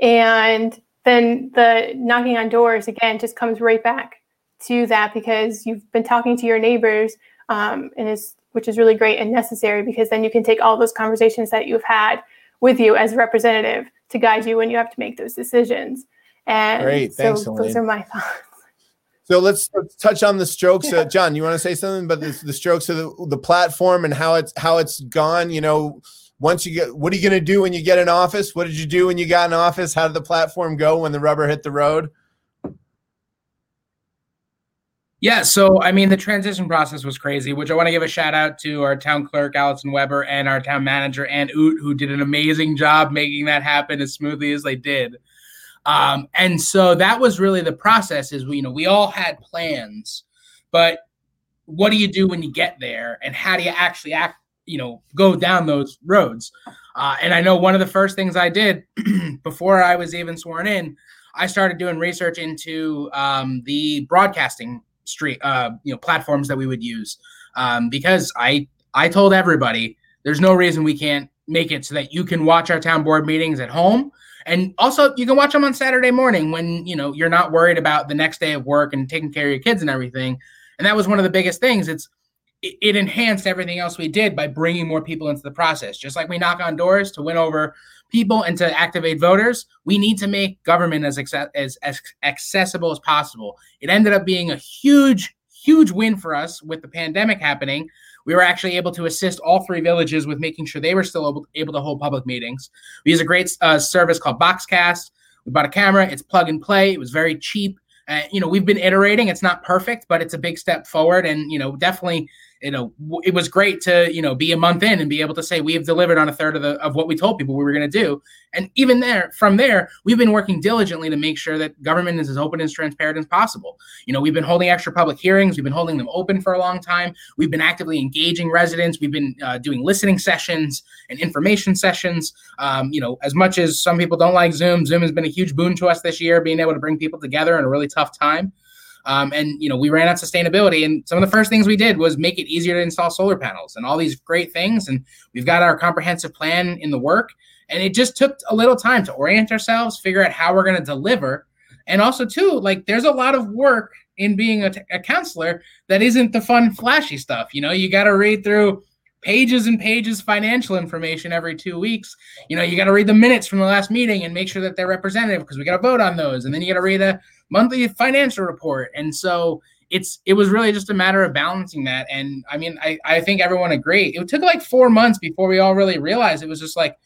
and then the knocking on doors again just comes right back to that because you've been talking to your neighbors, um, and is which is really great and necessary because then you can take all those conversations that you've had with you as a representative to guide you when you have to make those decisions. And Great. So those are my *laughs* thoughts. So let's, let's touch on the strokes. Yeah. Uh, John, you want to say something about the, the strokes of the, the platform and how it's how it's gone? You know, once you get, what are you going to do when you get in office? What did you do when you got in office? How did the platform go when the rubber hit the road? Yeah, so I mean, the transition process was crazy, which I want to give a shout out to our town clerk, Allison Weber, and our town manager, Ann Oot, who did an amazing job making that happen as smoothly as they did. Um, and so that was really the process is we, you know, we all had plans, but what do you do when you get there and how do you actually act, you know, go down those roads? Uh, and I know one of the first things I did *clears throat* before I was even sworn in, I started doing research into um, the broadcasting street, uh, you know, platforms that we would use um, because I I told everybody there's no reason we can't make it so that you can watch our town board meetings at home and also, you can watch them on Saturday morning when you know you're not worried about the next day of work and taking care of your kids and everything. And that was one of the biggest things. It's it, enhanced everything else we did by bringing more people into the process. Just like we knock on doors to win over people and to activate voters, we need to make government as, as, as accessible as possible. It ended up being a huge, huge win for us with the pandemic happening we were actually able to assist all three villages with making sure they were still able, able to hold public meetings. We use a great uh, service called Boxcast. We bought a camera. It's plug and play. It was very cheap. Uh, you know, we've been iterating. It's not perfect, but it's a big step forward. And you know, definitely you know, it was great to, you know, be a month in and be able to say we have delivered on a third of the of what we told people we were going to do. And even there, from there, we've been working diligently to make sure that government is as open and transparent as possible. You know, we've been holding extra public hearings. We've been holding them open for a long time. We've been actively engaging residents. We've been uh, doing listening sessions and information sessions. Um, you know, as much as some people don't like Zoom, Zoom has been a huge boon to us this year, being able to bring people together in a really tough time. Um, and you know, we ran out sustainability, and some of the first things we did was make it easier to install solar panels and all these great things. And we've got our comprehensive plan in the work, and it just took a little time to orient ourselves, figure out how we're going to deliver, and also too, like there's a lot of work in being a, t- a counselor that isn't the fun, flashy stuff. You know, you got to read through pages and pages financial information every two weeks. You know, you got to read the minutes from the last meeting and make sure that they're representative because we got to vote on those. And then you got to read a monthly financial report. And so it's it was really just a matter of balancing that. And I mean, I, I think everyone agreed. It took like four months before we all really realized it was just like,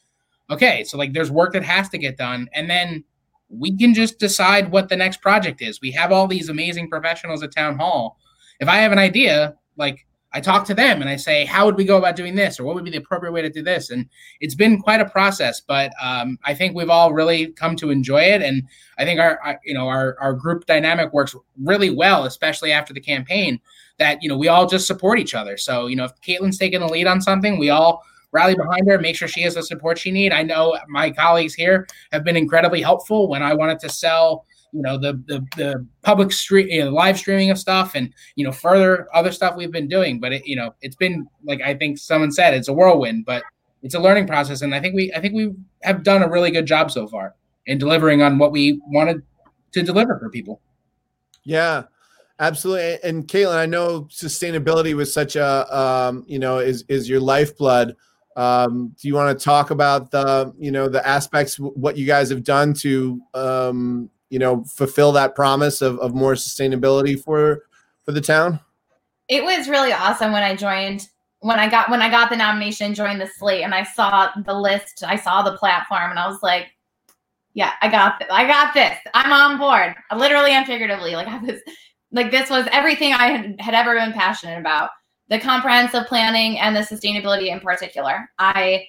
okay, so like there's work that has to get done. And then we can just decide what the next project is. We have all these amazing professionals at town hall. If I have an idea, like I talk to them and I say, how would we go about doing this, or what would be the appropriate way to do this? And it's been quite a process, but um, I think we've all really come to enjoy it, and I think our, our, you know our our group dynamic works really well, especially after the campaign. That you know we all just support each other. So you know if Caitlin's taking the lead on something, we all rally behind her, make sure she has the support she needs. I know my colleagues here have been incredibly helpful when I wanted to sell you know the the, the public stream you know, live streaming of stuff and you know further other stuff we've been doing. But it you know it's been like i think someone said it's a whirlwind but it's a learning process. And i think we i think we have done a really good job so far in delivering on what we wanted to deliver for people. Yeah absolutely. And caitlin i know sustainability was such a um, you know is is your lifeblood. Um, do you want to talk about the you know the aspects what you guys have done to um, you know fulfill that promise of, of more sustainability for for the town? It was really awesome when i joined when i got when i got the nomination joined the slate and i saw the list i saw the platform and i was like yeah i got this i got this. I'm on board. Literally and figuratively like I was like this was everything i had, had ever been passionate about. The comprehensive planning and the sustainability in particular. I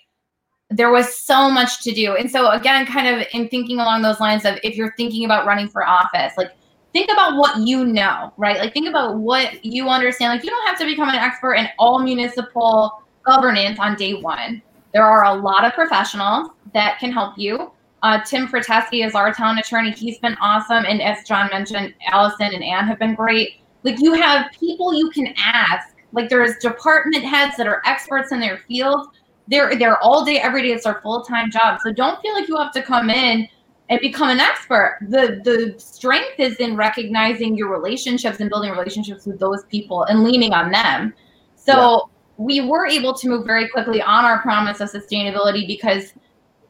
there was so much to do. And so again, kind of in thinking along those lines of if you're thinking about running for office, like think about what you know, right? Like think about what you understand. Like you don't have to become an expert in all municipal governance on day one. There are a lot of professionals that can help you. Uh, Tim Frateschi is our town attorney. He's been awesome. And as John mentioned, Allison and Ann have been great. Like you have people you can ask Like there's department heads that are experts in their field. They're they're all day, every day. It's their full time job. So don't feel like you have to come in and become an expert. The the strength is in recognizing your relationships and building relationships with those people and leaning on them. So yeah. we were able to move very quickly on our promise of sustainability because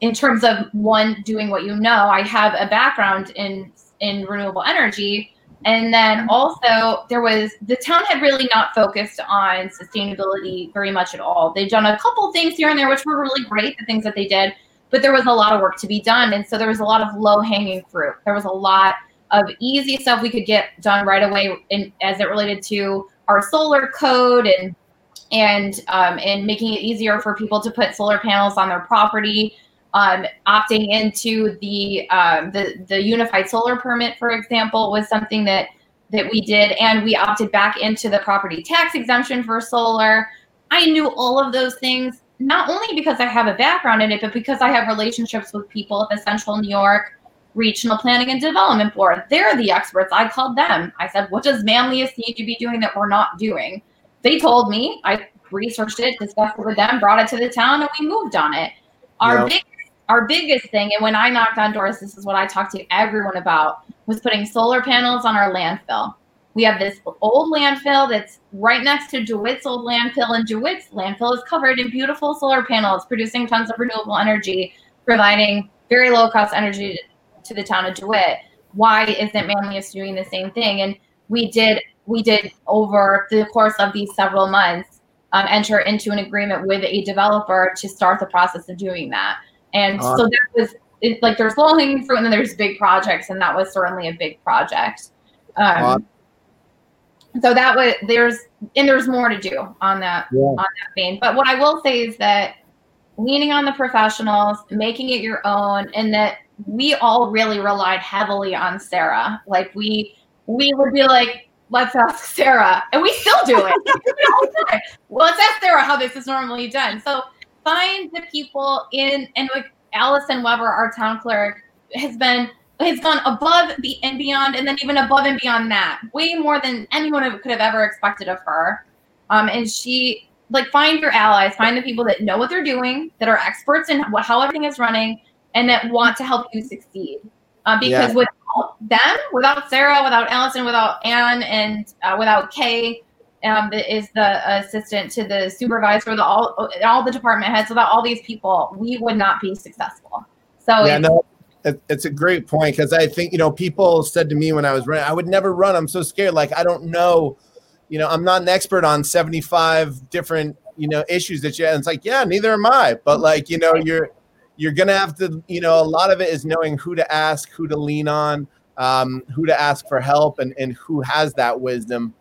in terms of one doing what you know, I have a background in in renewable energy and then also, there was the town had really not focused on sustainability very much at all. They've done a couple things here and there, which were really great, the things that they did, but there was a lot of work to be done. And so there was a lot of low hanging fruit. There was a lot of easy stuff we could get done right away in, as it related to our solar code and and um, and making it easier for people to put solar panels on their property um, opting into the, um, the the unified solar permit, for example, was something that that we did, and we opted back into the property tax exemption for solar. I knew all of those things not only because I have a background in it, but because I have relationships with people at the Central New York Regional Planning and Development Board. They're the experts. I called them. I said, "What does Manlius need to be doing that we're not doing?" They told me. I researched it, discussed it with them, brought it to the town, and we moved on it. Our yep. big our biggest thing, and when I knocked on doors, this is what I talked to everyone about, was putting solar panels on our landfill. We have this old landfill that's right next to DeWitt's old landfill, and DeWitt's landfill is covered in beautiful solar panels, producing tons of renewable energy, providing very low cost energy to the town of DeWitt. Why isn't Manlius doing the same thing? And we did we did over the course of these several months um, enter into an agreement with a developer to start the process of doing that. And uh, so that was it, like there's low hanging fruit and then there's big projects, and that was certainly a big project. Um, uh, so that was there's and there's more to do on that yeah. on that vein. But what I will say is that leaning on the professionals, making it your own, and that we all really relied heavily on Sarah. Like we we would be like, let's ask Sarah, and we still do it. *laughs* well, let's ask Sarah how this is normally done. So find the people in and like Allison Weber, our town clerk, has been has gone above and beyond, and then even above and beyond that, way more than anyone could have ever expected of her. Um, and she like find your allies, find the people that know what they're doing, that are experts in what how everything is running, and that want to help you succeed. Uh, because yeah. without them, without Sarah, without Allison, without Anne, and uh, without Kay, um, is the assistant to the supervisor, the all all the department heads, Without all these people, we would not be successful. So yeah, no, it's a great point because I think you know people said to me when I was running, I would never run. I'm so scared. Like I don't know, you know, I'm not an expert on 75 different you know issues that you. And it's like yeah, neither am I. But like you know, you're you're gonna have to you know a lot of it is knowing who to ask, who to lean on, um, who to ask for help, and and who has that wisdom.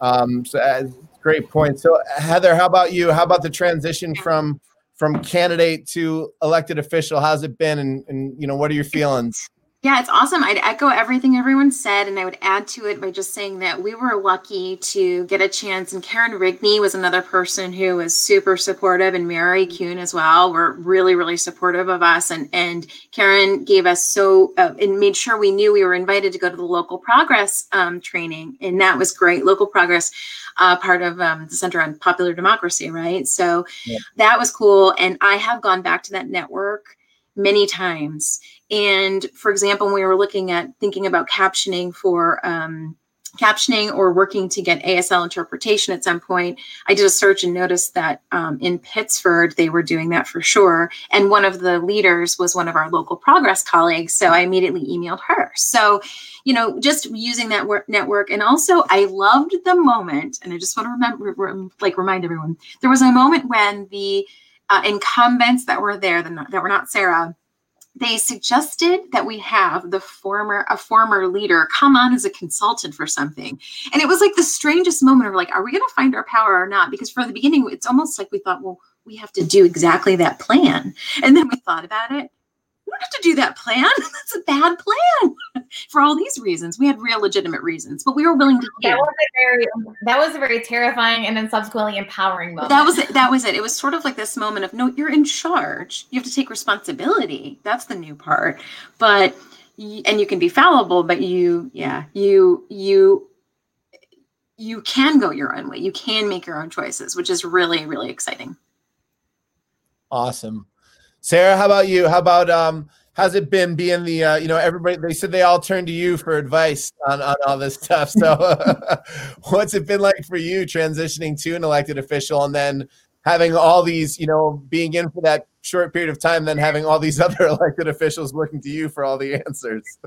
Um, so uh, great point. So Heather, how about you? How about the transition from from candidate to elected official? How's it been? And, and you know, what are your feelings? Yeah, it's awesome. I'd echo everything everyone said, and I would add to it by just saying that we were lucky to get a chance. And Karen Rigney was another person who was super supportive, and Mary Kuhn as well were really, really supportive of us. And and Karen gave us so uh, and made sure we knew we were invited to go to the local progress um, training, and that was great. Local progress, uh, part of um, the Center on Popular Democracy, right? So yeah. that was cool. And I have gone back to that network many times. And for example, when we were looking at thinking about captioning for um, captioning or working to get ASL interpretation at some point, I did a search and noticed that um, in Pittsford, they were doing that for sure. And one of the leaders was one of our local progress colleagues. So I immediately emailed her. So, you know, just using that work network. And also, I loved the moment, and I just want to remember, like, remind everyone there was a moment when the uh, incumbents that were there that, that were not Sarah, they suggested that we have the former a former leader come on as a consultant for something. And it was like the strangest moment of like are we going to find our power or not? Because from the beginning it's almost like we thought well we have to do exactly that plan. And then we thought about it we don't have to do that plan. *laughs* That's a bad plan *laughs* for all these reasons. We had real legitimate reasons, but we were willing to hear. That was a very that was a very terrifying and then subsequently empowering moment. That was it. That was it. It was sort of like this moment of no, you're in charge. You have to take responsibility. That's the new part. But and you can be fallible, but you, yeah, you you you can go your own way. You can make your own choices, which is really, really exciting. Awesome. Sarah, how about you? How about um how's it been being the uh, you know everybody they said they all turned to you for advice on, on all this stuff. So *laughs* what's it been like for you transitioning to an elected official and then having all these, you know, being in for that short period of time, then having all these *laughs* other elected officials looking to you for all the answers?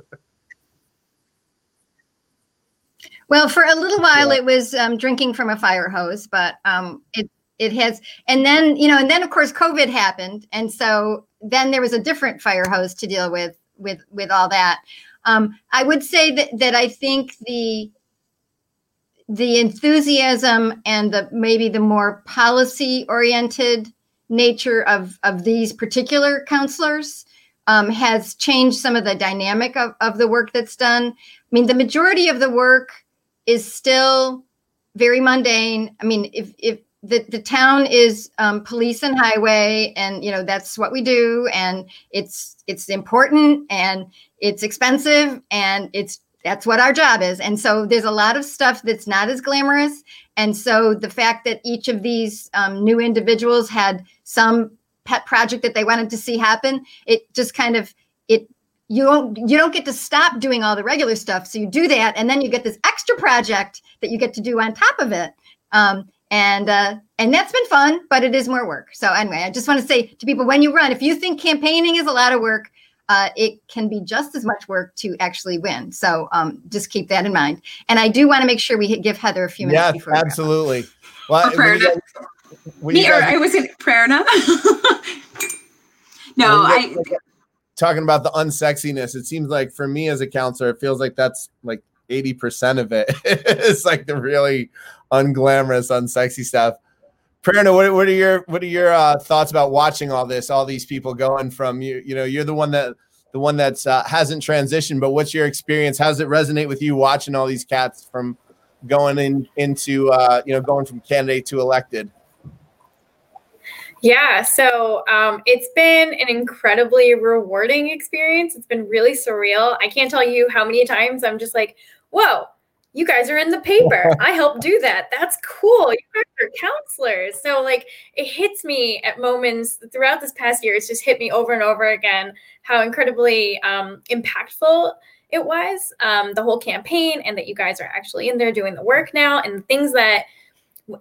Well, for a little *laughs* while, yeah. it was um, drinking from a fire hose, but um, it it has, and then you know, and then of course COVID happened, and so then there was a different fire hose to deal with with with all that. Um, I would say that that I think the the enthusiasm and the maybe the more policy oriented nature of of these particular counselors um, has changed some of the dynamic of, of the work that's done. I mean, the majority of the work is still very mundane. I mean, if if the, the town is um, police and highway, and you know that's what we do, and it's it's important and it's expensive, and it's that's what our job is. And so there's a lot of stuff that's not as glamorous. And so the fact that each of these um, new individuals had some pet project that they wanted to see happen, it just kind of it you don't you don't get to stop doing all the regular stuff so you do that and then you get this extra project that you get to do on top of it um, and uh, and that's been fun but it is more work. So anyway i just want to say to people when you run if you think campaigning is a lot of work uh, it can be just as much work to actually win. So um, just keep that in mind. And i do want to make sure we give heather a few minutes yes, before absolutely. Well when you guys, I was in Prerna. *laughs* no, I talking about the unsexiness. It seems like for me as a counselor, it feels like that's like 80% of it's *laughs* like the really unglamorous, unsexy stuff. Prerna, what, what are your what are your uh, thoughts about watching all this? All these people going from you. You know, you're the one that the one that's uh, hasn't transitioned. But what's your experience? How does it resonate with you watching all these cats from going in into uh, you know going from candidate to elected? Yeah, so um, it's been an incredibly rewarding experience. It's been really surreal. I can't tell you how many times I'm just like, whoa, you guys are in the paper. *laughs* I helped do that. That's cool. You guys are counselors. So, like, it hits me at moments throughout this past year. It's just hit me over and over again how incredibly um, impactful it was, um, the whole campaign, and that you guys are actually in there doing the work now and things that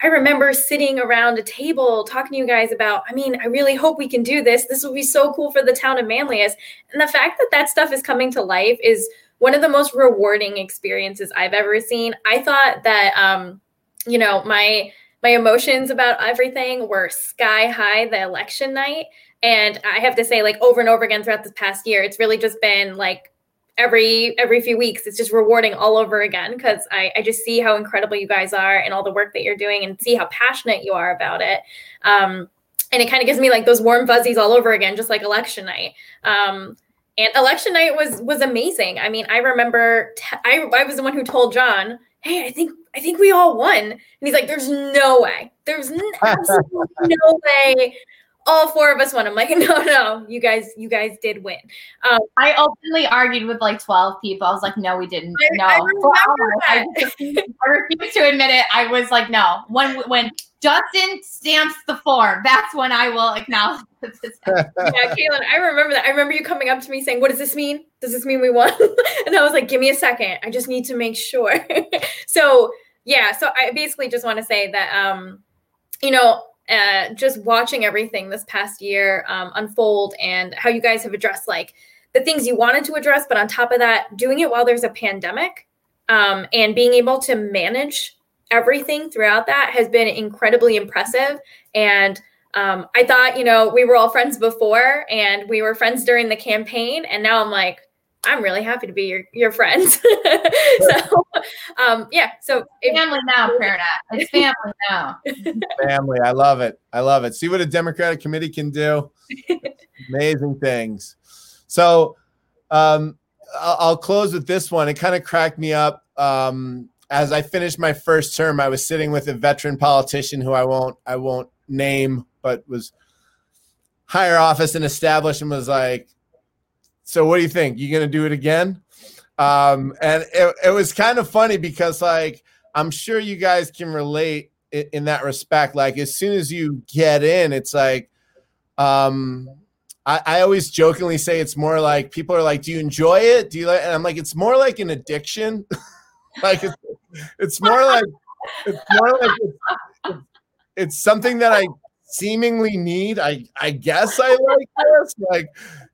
I remember sitting around a table talking to you guys about, I mean, I really hope we can do this. This will be so cool for the town of Manlius. And the fact that that stuff is coming to life is one of the most rewarding experiences I've ever seen. I thought that, um, you know, my my emotions about everything were sky high the election night. And I have to say, like over and over again throughout this past year, it's really just been like every every few weeks it's just rewarding all over again because I, I just see how incredible you guys are and all the work that you're doing and see how passionate you are about it um, and it kind of gives me like those warm fuzzies all over again just like election night um, and election night was was amazing i mean i remember t- I, I was the one who told john hey i think i think we all won and he's like there's no way there's *laughs* absolutely no way all four of us won. I'm like, *laughs* no, no, you guys, you guys did win. Um, I openly argued with like 12 people. I was like, no, we didn't. I, no, I, I, I refuse to admit it. I was like, no. When when Justin stamps the form, that's when I will acknowledge *laughs* yeah, Caitlin, I remember that. I remember you coming up to me saying, "What does this mean? Does this mean we won?" *laughs* and I was like, "Give me a second. I just need to make sure." *laughs* so yeah, so I basically just want to say that, um, you know uh, just watching everything this past year um, unfold and how you guys have addressed like the things you wanted to address, but on top of that, doing it while there's a pandemic um, and being able to manage everything throughout that has been incredibly impressive. And um, I thought, you know, we were all friends before and we were friends during the campaign. And now I'm like, I'm really happy to be your, your friends. *laughs* so, um, yeah. So family now, Prerna. It's family now. *laughs* family. I love it. I love it. See what a Democratic committee can do. Amazing things. So, um, I'll, I'll, close with this one. It kind of cracked me up. Um, as I finished my first term, I was sitting with a veteran politician who I won't, I won't name, but was higher office and established and was like, so what do you think? You gonna do it again? Um, and it, it was kind of funny because like I'm sure you guys can relate in, in that respect. Like as soon as you get in, it's like, um, I, I always jokingly say it's more like people are like, "Do you enjoy it? Do you like?" And I'm like, it's more like an addiction. *laughs* like it's, it's more like it's more like it's, it's something that I seemingly need. I I guess I like this. Like,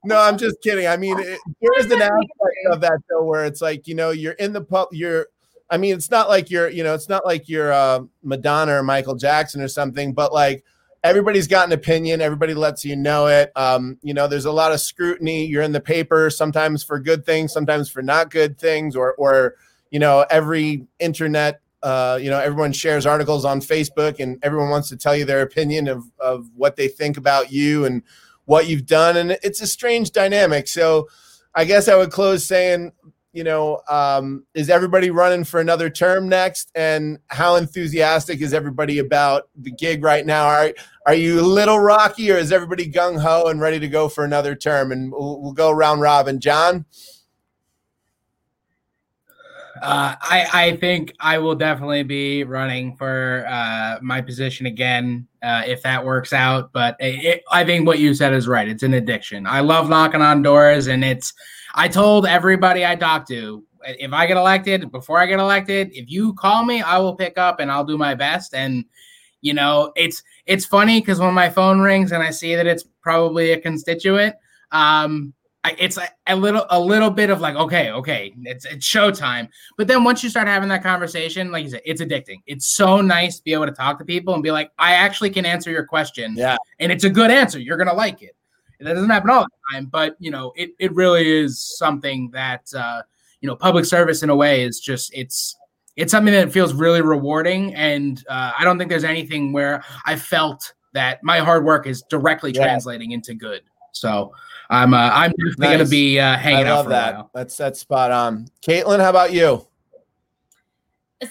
no, I'm just kidding. I mean, there's an aspect of that though where it's like you know you're in the pub. You're. I mean, it's not like you're. You know, it's not like you're uh, Madonna or Michael Jackson or something. But like everybody's got an opinion. Everybody lets you know it. Um, you know, there's a lot of scrutiny. You're in the paper sometimes for good things, sometimes for not good things, or or you know, every internet uh, you know, everyone shares articles on Facebook and everyone wants to tell you their opinion of, of what they think about you and what you've done. And it's a strange dynamic. So I guess I would close saying, you know, um, is everybody running for another term next? And how enthusiastic is everybody about the gig right now? Are, are you a little rocky or is everybody gung ho and ready to go for another term? And we'll, we'll go round robin. John? Uh, I, I think I will definitely be running for uh, my position again uh, if that works out. But it, it, I think what you said is right. It's an addiction. I love knocking on doors, and it's. I told everybody I talked to if I get elected, before I get elected, if you call me, I will pick up and I'll do my best. And you know, it's it's funny because when my phone rings and I see that it's probably a constituent, um, it's a, a, little a little bit of like okay okay it's it's showtime. But then once you start having that conversation like you said it's addicting. It's so nice to be able to talk to people and be like i actually can answer your question. Yeah. And it's a good answer. You're gonna like it. That doesn't happen all the time but you know it, it really is something that uh you know public service in a way is just it's it's something that feels really rewarding. And uh, i don't think there's anything where i felt that my hard work is directly yeah. translating into good. So I'm uh, I'm definitely nice. going to be uh, hanging out. I love out for that. a while. That's that's spot on. Caitlin, how about you?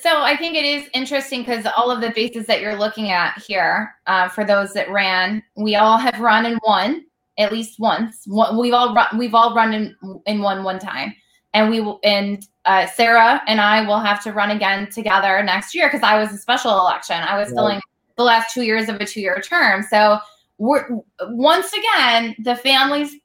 So I think it is interesting because all of the faces that you're looking at here, uh, for those that ran, we all have run and won at least once. We've all run, we've all run in, in one one time, and we will. And uh, Sarah and I will have to run again together next year because I was a special election. I was filling the last two years of a two year term. So we're once again the families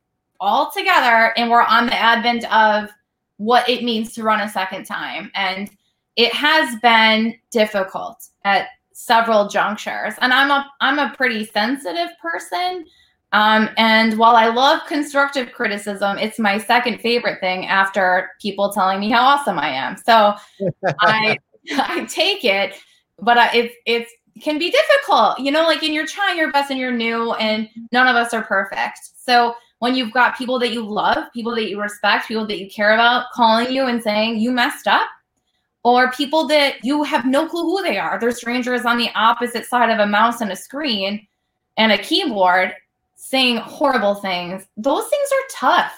all together and we're on the advent of what it means to run a second time. And it has been difficult at several junctures. And I'm a I'm a pretty sensitive person. Um, and while I love constructive criticism, it's my second favorite thing after people telling me how awesome I am. So *laughs* I I take it, but I, it's it's can be difficult, you know, like and you're trying your best and you're new, and none of us are perfect. So when you've got people that you love, people that you respect, people that you care about calling you and saying you messed up, or people that you have no clue who they are. They're strangers on the opposite side of a mouse and a screen and a keyboard saying horrible things. Those things are tough.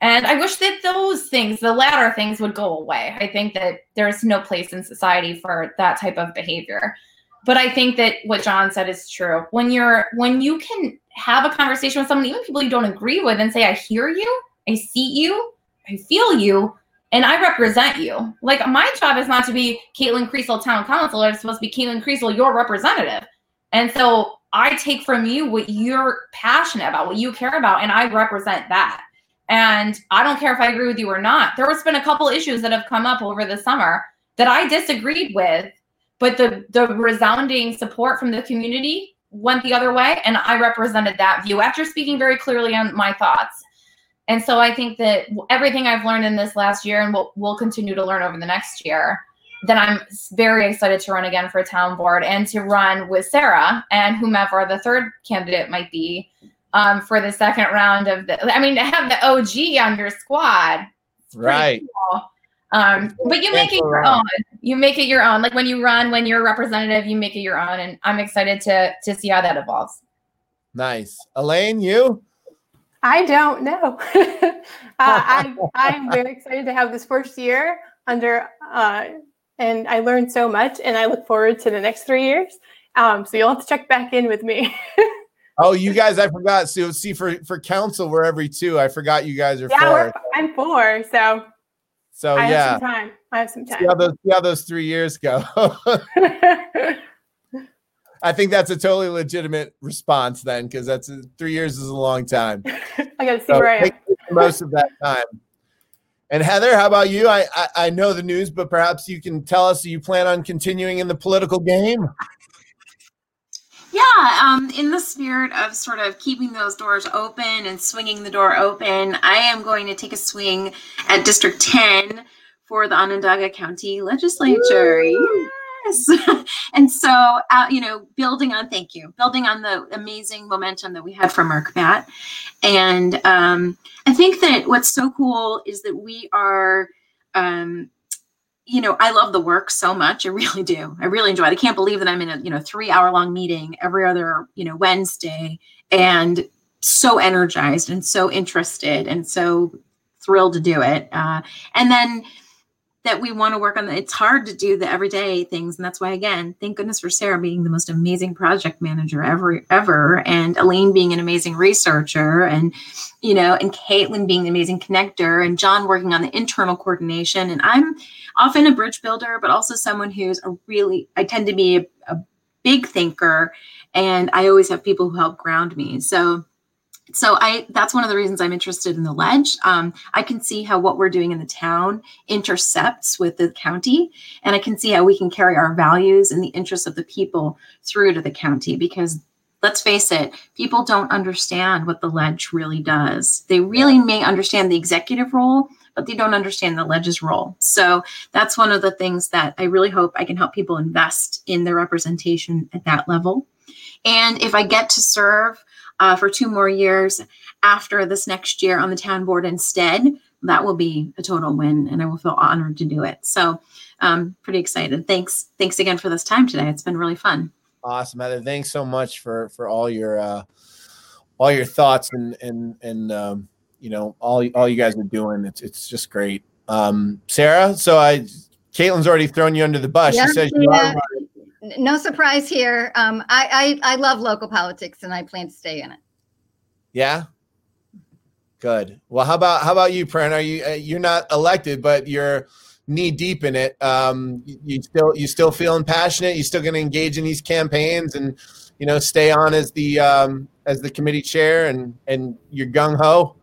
And I wish that those things, the latter things, would go away. I think that there's no place in society for that type of behavior. But I think that what John said is true. When you're when you can have a conversation with someone, even people you don't agree with, and say, I hear you, I see you, I feel you, and I represent you. Like my job is not to be Caitlin Creasel town council, it's supposed to be Caitlin Creasel, your representative. And so I take from you what you're passionate about, what you care about, and I represent that. And I don't care if I agree with you or not. There has been a couple issues that have come up over the summer that I disagreed with, but the the resounding support from the community went the other way and i represented that view after speaking very clearly on my thoughts. And so i think that everything i've learned in this last year and what we'll continue to learn over the next year then i'm very excited to run again for town board and to run with sarah and whomever the third candidate might be um, for the second round of the i mean to have the og on your squad. Right. cool. Um, but you make it your own. You make it your own. Like when you run, when you're a representative, you make it your own. And I'm excited to to see how that evolves. Nice, Elaine. You? I don't know. *laughs* uh, I *laughs* I'm very excited to have this first year under, uh, and I learned so much, and I look forward to the next three years. Um, so you'll have to check back in with me. *laughs* oh, you guys, I forgot. So see, for for council, we're every two. I forgot you guys are yeah, four. I'm four. So So I yeah, have some time. I have some see how time. those see how those three years go. *laughs* I think that's a totally legitimate response then, because that's three years is a long time. I gotta see So where I am. most of that time. And Heather, how about you? I, I I know the news, but perhaps you can tell us. Do you plan on continuing in the political game? Yeah, um, in the spirit of sort of keeping those doors open and swinging the door open, I am going to take a swing at District 10 for the Onondaga County Legislature. Yes. *laughs* and so, uh, you know, building on, thank you, building on the amazing momentum that we had from our CMAT. And um, I think that what's so cool is that we are. Um, you know, I love the work so much. I really do. I really enjoy it. I can't believe that I'm in a, you know, three hour long meeting every other, you know, Wednesday and so energized and so interested and so thrilled to do it. Uh, and then that we want to work on it's hard to do the everyday things. And that's why, again, thank goodness for Sarah being the most amazing project manager ever, ever. And Elaine being an amazing researcher and, you know, and Caitlin being the amazing connector and John working on the internal coordination. And I'm, often a bridge builder, but also someone who's a really, I tend to be a, a big thinker and I always have people who help ground me. So, so I, that's one of the reasons I'm interested in the ledge. Um, I can see how what we're doing in the town intercepts with the county, and I can see how we can carry our values and the interests of the people through to the county because let's face it, people don't understand what the ledge really does. They really may understand the executive role, but they don't understand the ledge's role. So that's one of the things that I really hope I can help people invest in their representation at that level. And if I get to serve uh, for two more years after this next year on the town board instead, that will be a total win, and I will feel honored to do it. So, um, pretty excited. Thanks, thanks again for this time today. It's been really fun. Awesome, Heather. Thanks so much for for all your uh, all your thoughts and and and um, you know all all you guys are doing. It's it's just great. Um, Sarah, so I Caitlin's already thrown you under the bus. Yeah, she says you yeah. are N- No surprise here. Um, I, I I love local politics, and I plan to stay in it. Yeah. Good. Well, how about how about you, Pran? Are you uh, you're not elected, but you're knee deep in it. Um, you, you still you still feeling passionate? You still going to engage in these campaigns and you know stay on as the um, as the committee chair and and you're gung ho.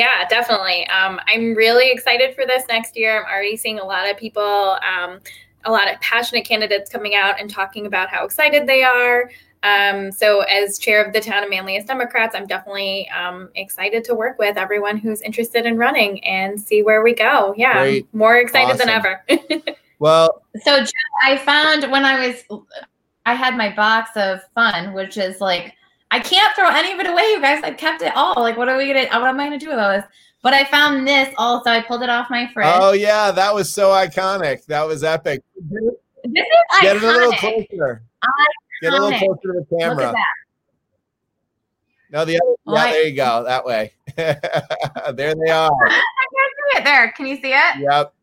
Yeah, definitely. Um, I'm really excited for this next year. I'm already seeing a lot of people, um, a lot of passionate candidates coming out and talking about how excited they are. Um, so, as chair of the town of Manlius Democrats, I'm definitely um, excited to work with everyone who's interested in running and see where we go. Yeah, Great. more excited than ever. *laughs* Well, So Jeff, I found when I was, I had my box of fun, which is like, I can't throw any of it away, you guys. I've kept it all. Like, what are we gonna? What am I gonna do with all this? But I found this also. I pulled it off my fridge. oh yeah, that was so iconic. That was epic. this is Get it a little iconic. closer. Get a little closer to the Look camera. at that. No, the other, yeah, Right. there you go. That way. *laughs* there they are. *laughs* I can't see it there. Can you see it? Yep.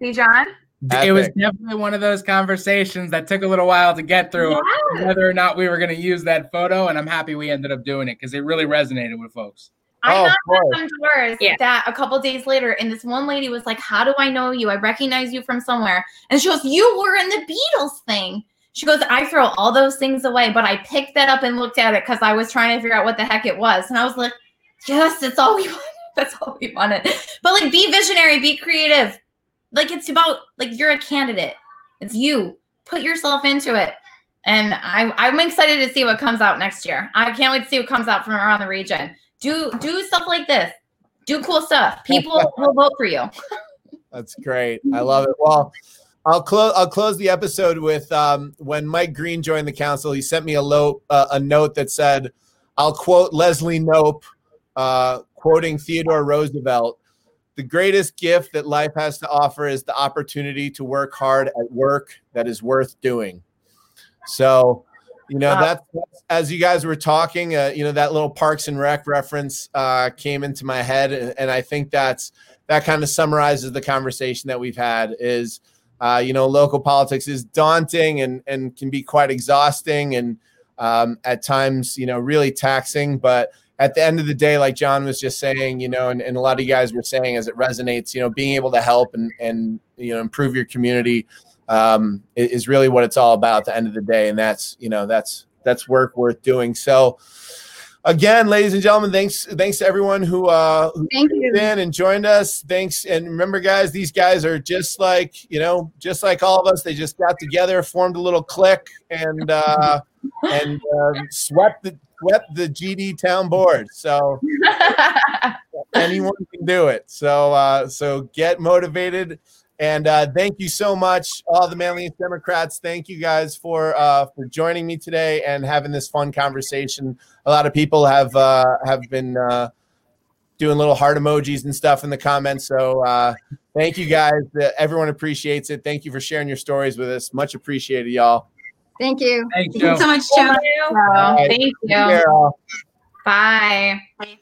See, John? It was definitely one of those conversations that took a little while to get through Yes. whether or not we were going to use that photo, and I'm happy we ended up doing it because it really resonated with folks. I oh, of knocked on some doors Yeah. that a couple days later, and this one lady was like, How do I know you? I recognize you from somewhere. And she goes, You were in the Beatles thing. She goes, I throw all those things away, but I picked that up and looked at it because I was trying to figure out what the heck it was. And I was like, Yes, that's all we wanted. *laughs* That's all we wanted. But like, be visionary, be creative. Like, it's about, like, you're a candidate, it's you. Put yourself into it. And I, I'm excited to see what comes out next year. I can't wait to see what comes out from around the region do do stuff like this do cool stuff people *laughs* will vote for you That's great. I love it. Well, I'll close. I'll close the episode with um, when Mike Green joined the council. He sent me a, lo- uh, a note that said, "I'll quote Leslie Knope, uh, quoting Theodore Roosevelt: The greatest gift that life has to offer is the opportunity to work hard at work that is worth doing." So, you know, that's, that's as you guys were talking. Uh, you know, that little Parks and Rec reference uh, came into my head, and, and I think that's that kind of summarizes the conversation that we've had is uh, you know local politics is daunting and and can be quite exhausting and um, at times you know really taxing but at the end of the day, like John was just saying, you know, and, and a lot of you guys were saying as it resonates, you know, being able to help and, and you know, improve your community um, is really what it's all about at the end of the day. And that's, you know, that's, that's work worth doing. So, again, ladies and gentlemen, thanks thanks to everyone who uh who Thank you. in and joined us. Thanks, and remember, guys, these guys are just like you know, just like all of us. They just got together, formed a little clique, and uh, and uh, swept the swept the GD town board. So *laughs* anyone can do it. So uh, so get motivated. And uh, thank you so much, all the Manlius Democrats. Thank you guys for uh, for joining me today and having this fun conversation. A lot of people have uh, have been uh, doing little heart emojis and stuff in the comments. So uh, thank you guys. Uh, Everyone appreciates it. Thank you for sharing your stories with us. Much appreciated, y'all. Thank you. Thank Thank you you. so much, Joe. Thank you. Take care. Bye. Bye.